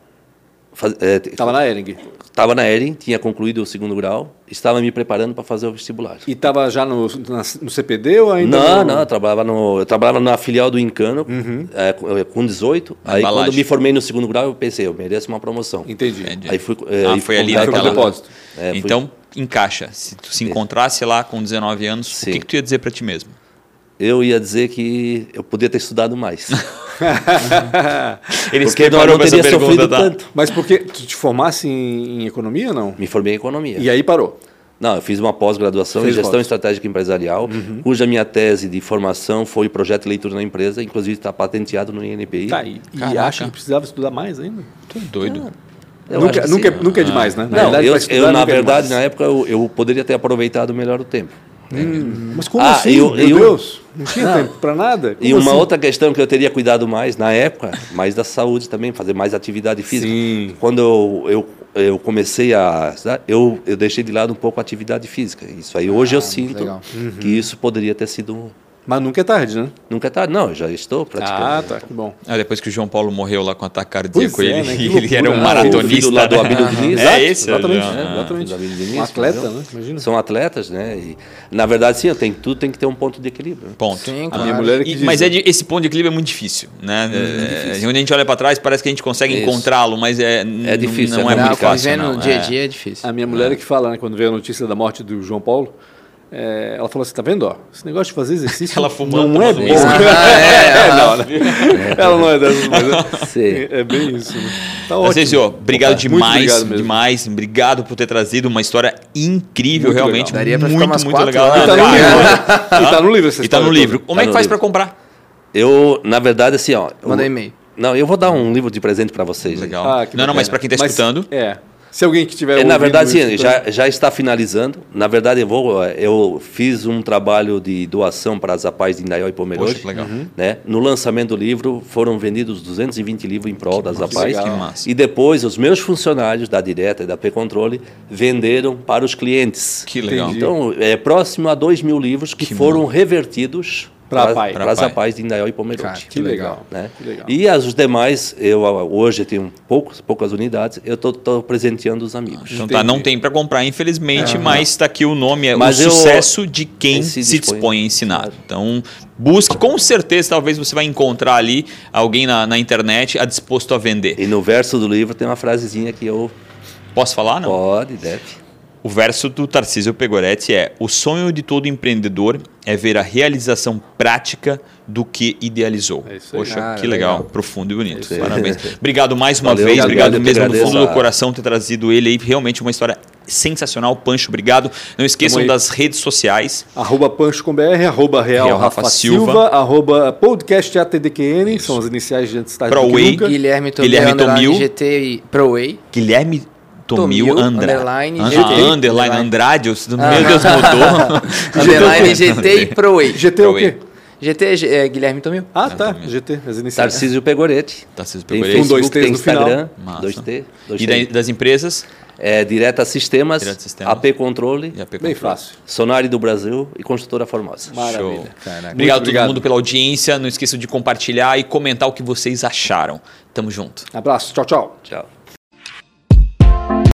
D: Faz... É,
A: Estava na Ering.
D: Estava na ERIM, tinha concluído o segundo grau, estava me preparando para fazer o vestibular.
A: E estava já no, na- no CPD ou ainda?
D: Não,
A: no...
D: não, eu trabalhava, no, eu trabalhava na filial do Encano, é, com- é, com 18.
B: Na
D: aí
B: embalagem.
D: quando me formei no segundo grau, eu pensei, eu mereço uma promoção.
A: Entendi.
B: Entendi.
D: Aí fui, é,
B: Ah,
D: aí
B: foi
D: fui
B: ali naquela-
A: depósito.
D: É, fui-
B: então, encaixa. Se tu se encontrasse lá com 19 anos, o
D: Sim.
B: que, que tu ia dizer para ti mesmo?
D: Eu ia dizer que eu podia ter estudado mais.
B: Ele se
D: porque não, eu não teria
B: pergunta,
D: sofrido
B: tá?
D: tanto.
A: Mas porque tu te formasse em, em economia ou não?
D: Me formei em economia.
A: E aí parou.
D: Não, eu fiz uma pós-graduação em gestão
A: pós.
D: estratégica empresarial, cuja minha tese de formação foi projeto de leitura na empresa, inclusive está patenteado no INPI.
A: Tá, e, e acha que precisava estudar mais ainda?
B: Tu é doido.
D: Eu
A: nunca, nunca,
D: sim.
A: é, nunca é demais, né?
D: Não,
A: realidade,
D: eu,
A: pra estudar,
D: eu, na
A: é
D: verdade,
A: demais.
D: na época, eu, eu poderia ter aproveitado melhor o tempo.
A: Mas como
D: Ah,
A: assim?
D: eu-
A: Meu
D: eu-
A: Deus, não tinha tempo para nada?
D: E
A: Como
D: uma
A: assim?
D: outra questão que eu teria cuidado mais na época, mais da saúde também, fazer mais atividade física.
A: Sim.
D: Quando eu, eu, eu comecei a. Eu, eu deixei de lado um pouco a atividade física. Isso aí hoje eu sinto
C: legal.
D: que isso poderia ter sido.
A: Mas nunca é tarde, né?
D: Nunca é tarde. Não, eu já estou praticando.
A: Ah, tá, que bom.
B: Ah, depois que o João Paulo morreu lá com ataque cardíaco,
A: é,
B: ele,
A: né?
B: Ele era um
A: loucura, né?
D: O
B: maratonista.
D: filho lá do Abílio Diniz.
B: É esse?
A: Exatamente,
B: Ah,
A: é, exatamente.
D: do Diniz,
A: Um atleta, né? Imagina.
D: São atletas, né? E, na verdade, sim, tem, tudo tem que ter um ponto de equilíbrio.
B: Ponto.
C: Sim,
A: A
C: claro.
A: minha mulher é que
B: E-
A: diz,
B: mas
A: né?
B: é de- esse ponto de equilíbrio é muito difícil, né? É, Quando a gente olha para trás, parece que a gente consegue
D: Isso.
B: encontro mas é, n-
D: difícil,
B: não
D: é
B: é, muito fácil.
C: viver no dia a
B: É.
C: dia é difícil.
A: A minha mulher é que fala, né, quando veio a notícia da morte do João Paulo, é, ela falou assim, tá vendo, ó, esse negócio de fazer exercício
B: Ela fumando,
A: não é bom.
B: uísque.
A: É, não, né? Ela não é dessas, mas é, é bem isso. Né? Tá ótimo.
B: obrigado
A: Opa,
B: demais,
A: obrigado
B: demais. Obrigado por ter trazido uma história incrível,
A: Muito
B: realmente.
A: legal.
C: Daria pra ficar
B: muito, muito legal.
C: horas.
A: E tá no
B: Ah,
A: livro. E tá no livro essa
B: E tá no livro. Como é que
D: no
B: faz
D: livro.
B: para comprar?
D: Eu, na verdade, assim, ó.
C: Manda e-mail.
D: Não, eu vou dar um livro de presente para vocês.
B: Legal.
A: Ah,
B: não, não, mas para quem está
A: Mas,
B: escutando,
A: É. Se alguém que tiver
D: É, na verdade, sim,
A: isso,
D: já, já está finalizando. Na verdade, eu, vou, eu fiz um trabalho de doação para as APAES de Indaió e Pomerode.
B: Poxa, que legal.
D: Né? No lançamento do livro, foram vendidos 220 livros em prol das APAES.
B: legal. Que massa.
D: E depois, os meus funcionários da Direta e da P-Controle venderam para os clientes.
B: que legal.
A: Entendi.
D: Então, é próximo a 2 mil livros que,
B: Que
D: foram revertidos
A: Pra
D: para,
A: APAE.
D: para as
B: Pra APAE.
D: APAES de Indaió e Pomerode.
C: Cara,
A: Que legal.
D: né?
A: Que legal.
D: E as os demais, eu ah, hoje tenho poucos, poucas unidades, eu estou presenteando os amigos.
B: Então tá, não tem para comprar, infelizmente, mas está aqui o nome, é
D: Mas
B: o
D: eu-
B: sucesso de quem se,
D: se
B: dispõe,
D: dispõe.
B: a ensinar. Então, busque, com certeza, talvez você vai encontrar ali alguém na, na internet a disposto a vender.
D: E no verso do livro tem uma frasezinha que eu
B: Posso falar, não?
D: pode, deve.
B: O verso do Tarcísio Pegoretti é: O sonho de todo empreendedor é ver a realização prática do que idealizou.
A: É isso aí.
B: Poxa,
C: Cara,
B: que legal.
C: legal.
B: profundo e bonito.
D: aí.
B: Parabéns. Obrigado mais uma
D: Valeu,
B: vez.
D: obrigado,
B: Obrigado mesmo do fundo do coração ter trazido ele aí. Realmente uma história sensacional. Pancho, obrigado. Não esqueçam das redes sociais.
A: Arroba Pancho com BR, arroba Real,
B: Real
A: Rafa,
B: Rafa
A: Silva,
B: Silva,
A: arroba podcast ATDQN, são as iniciais de nunca.
C: Guilherme Tomil,
B: Guilherme Tomil.
C: GT e ProWay.
B: Guilherme Tomil,
C: Tomil,
B: Andra.
C: underline,
B: Ah,
C: GT.
B: underline
C: Underline.
B: Andrade. eu-
C: Ah.
B: Meu Deus, mudou.
C: Underline GT e ProWay.
A: GT é o quê?
C: GT é é Guilherme Tomil.
A: Ah, tá, GT, as iniciais.
D: Tarcísio Pegoretti.
B: Tarcísio
D: Tem
B: Pegoretti.
A: Com dois
D: Facebook,
A: T's
D: tem
A: no final.
D: Instagram,
B: Massa.
D: 2T, 2T.
B: E da- das empresas?
D: É, Direta Sistemas,
B: Direta Sistemas.
D: AP Controle,
B: E a P
A: Bem fácil.
D: Sonari do Brasil e Construtora Formosa.
A: Maravilha.
B: Obrigado
A: Muito
B: a todo
A: obrigado.
B: mundo pela audiência. Não esqueçam de compartilhar e comentar o que vocês acharam. Tamo junto.
A: Abraço, tchau, tchau.
D: Tchau.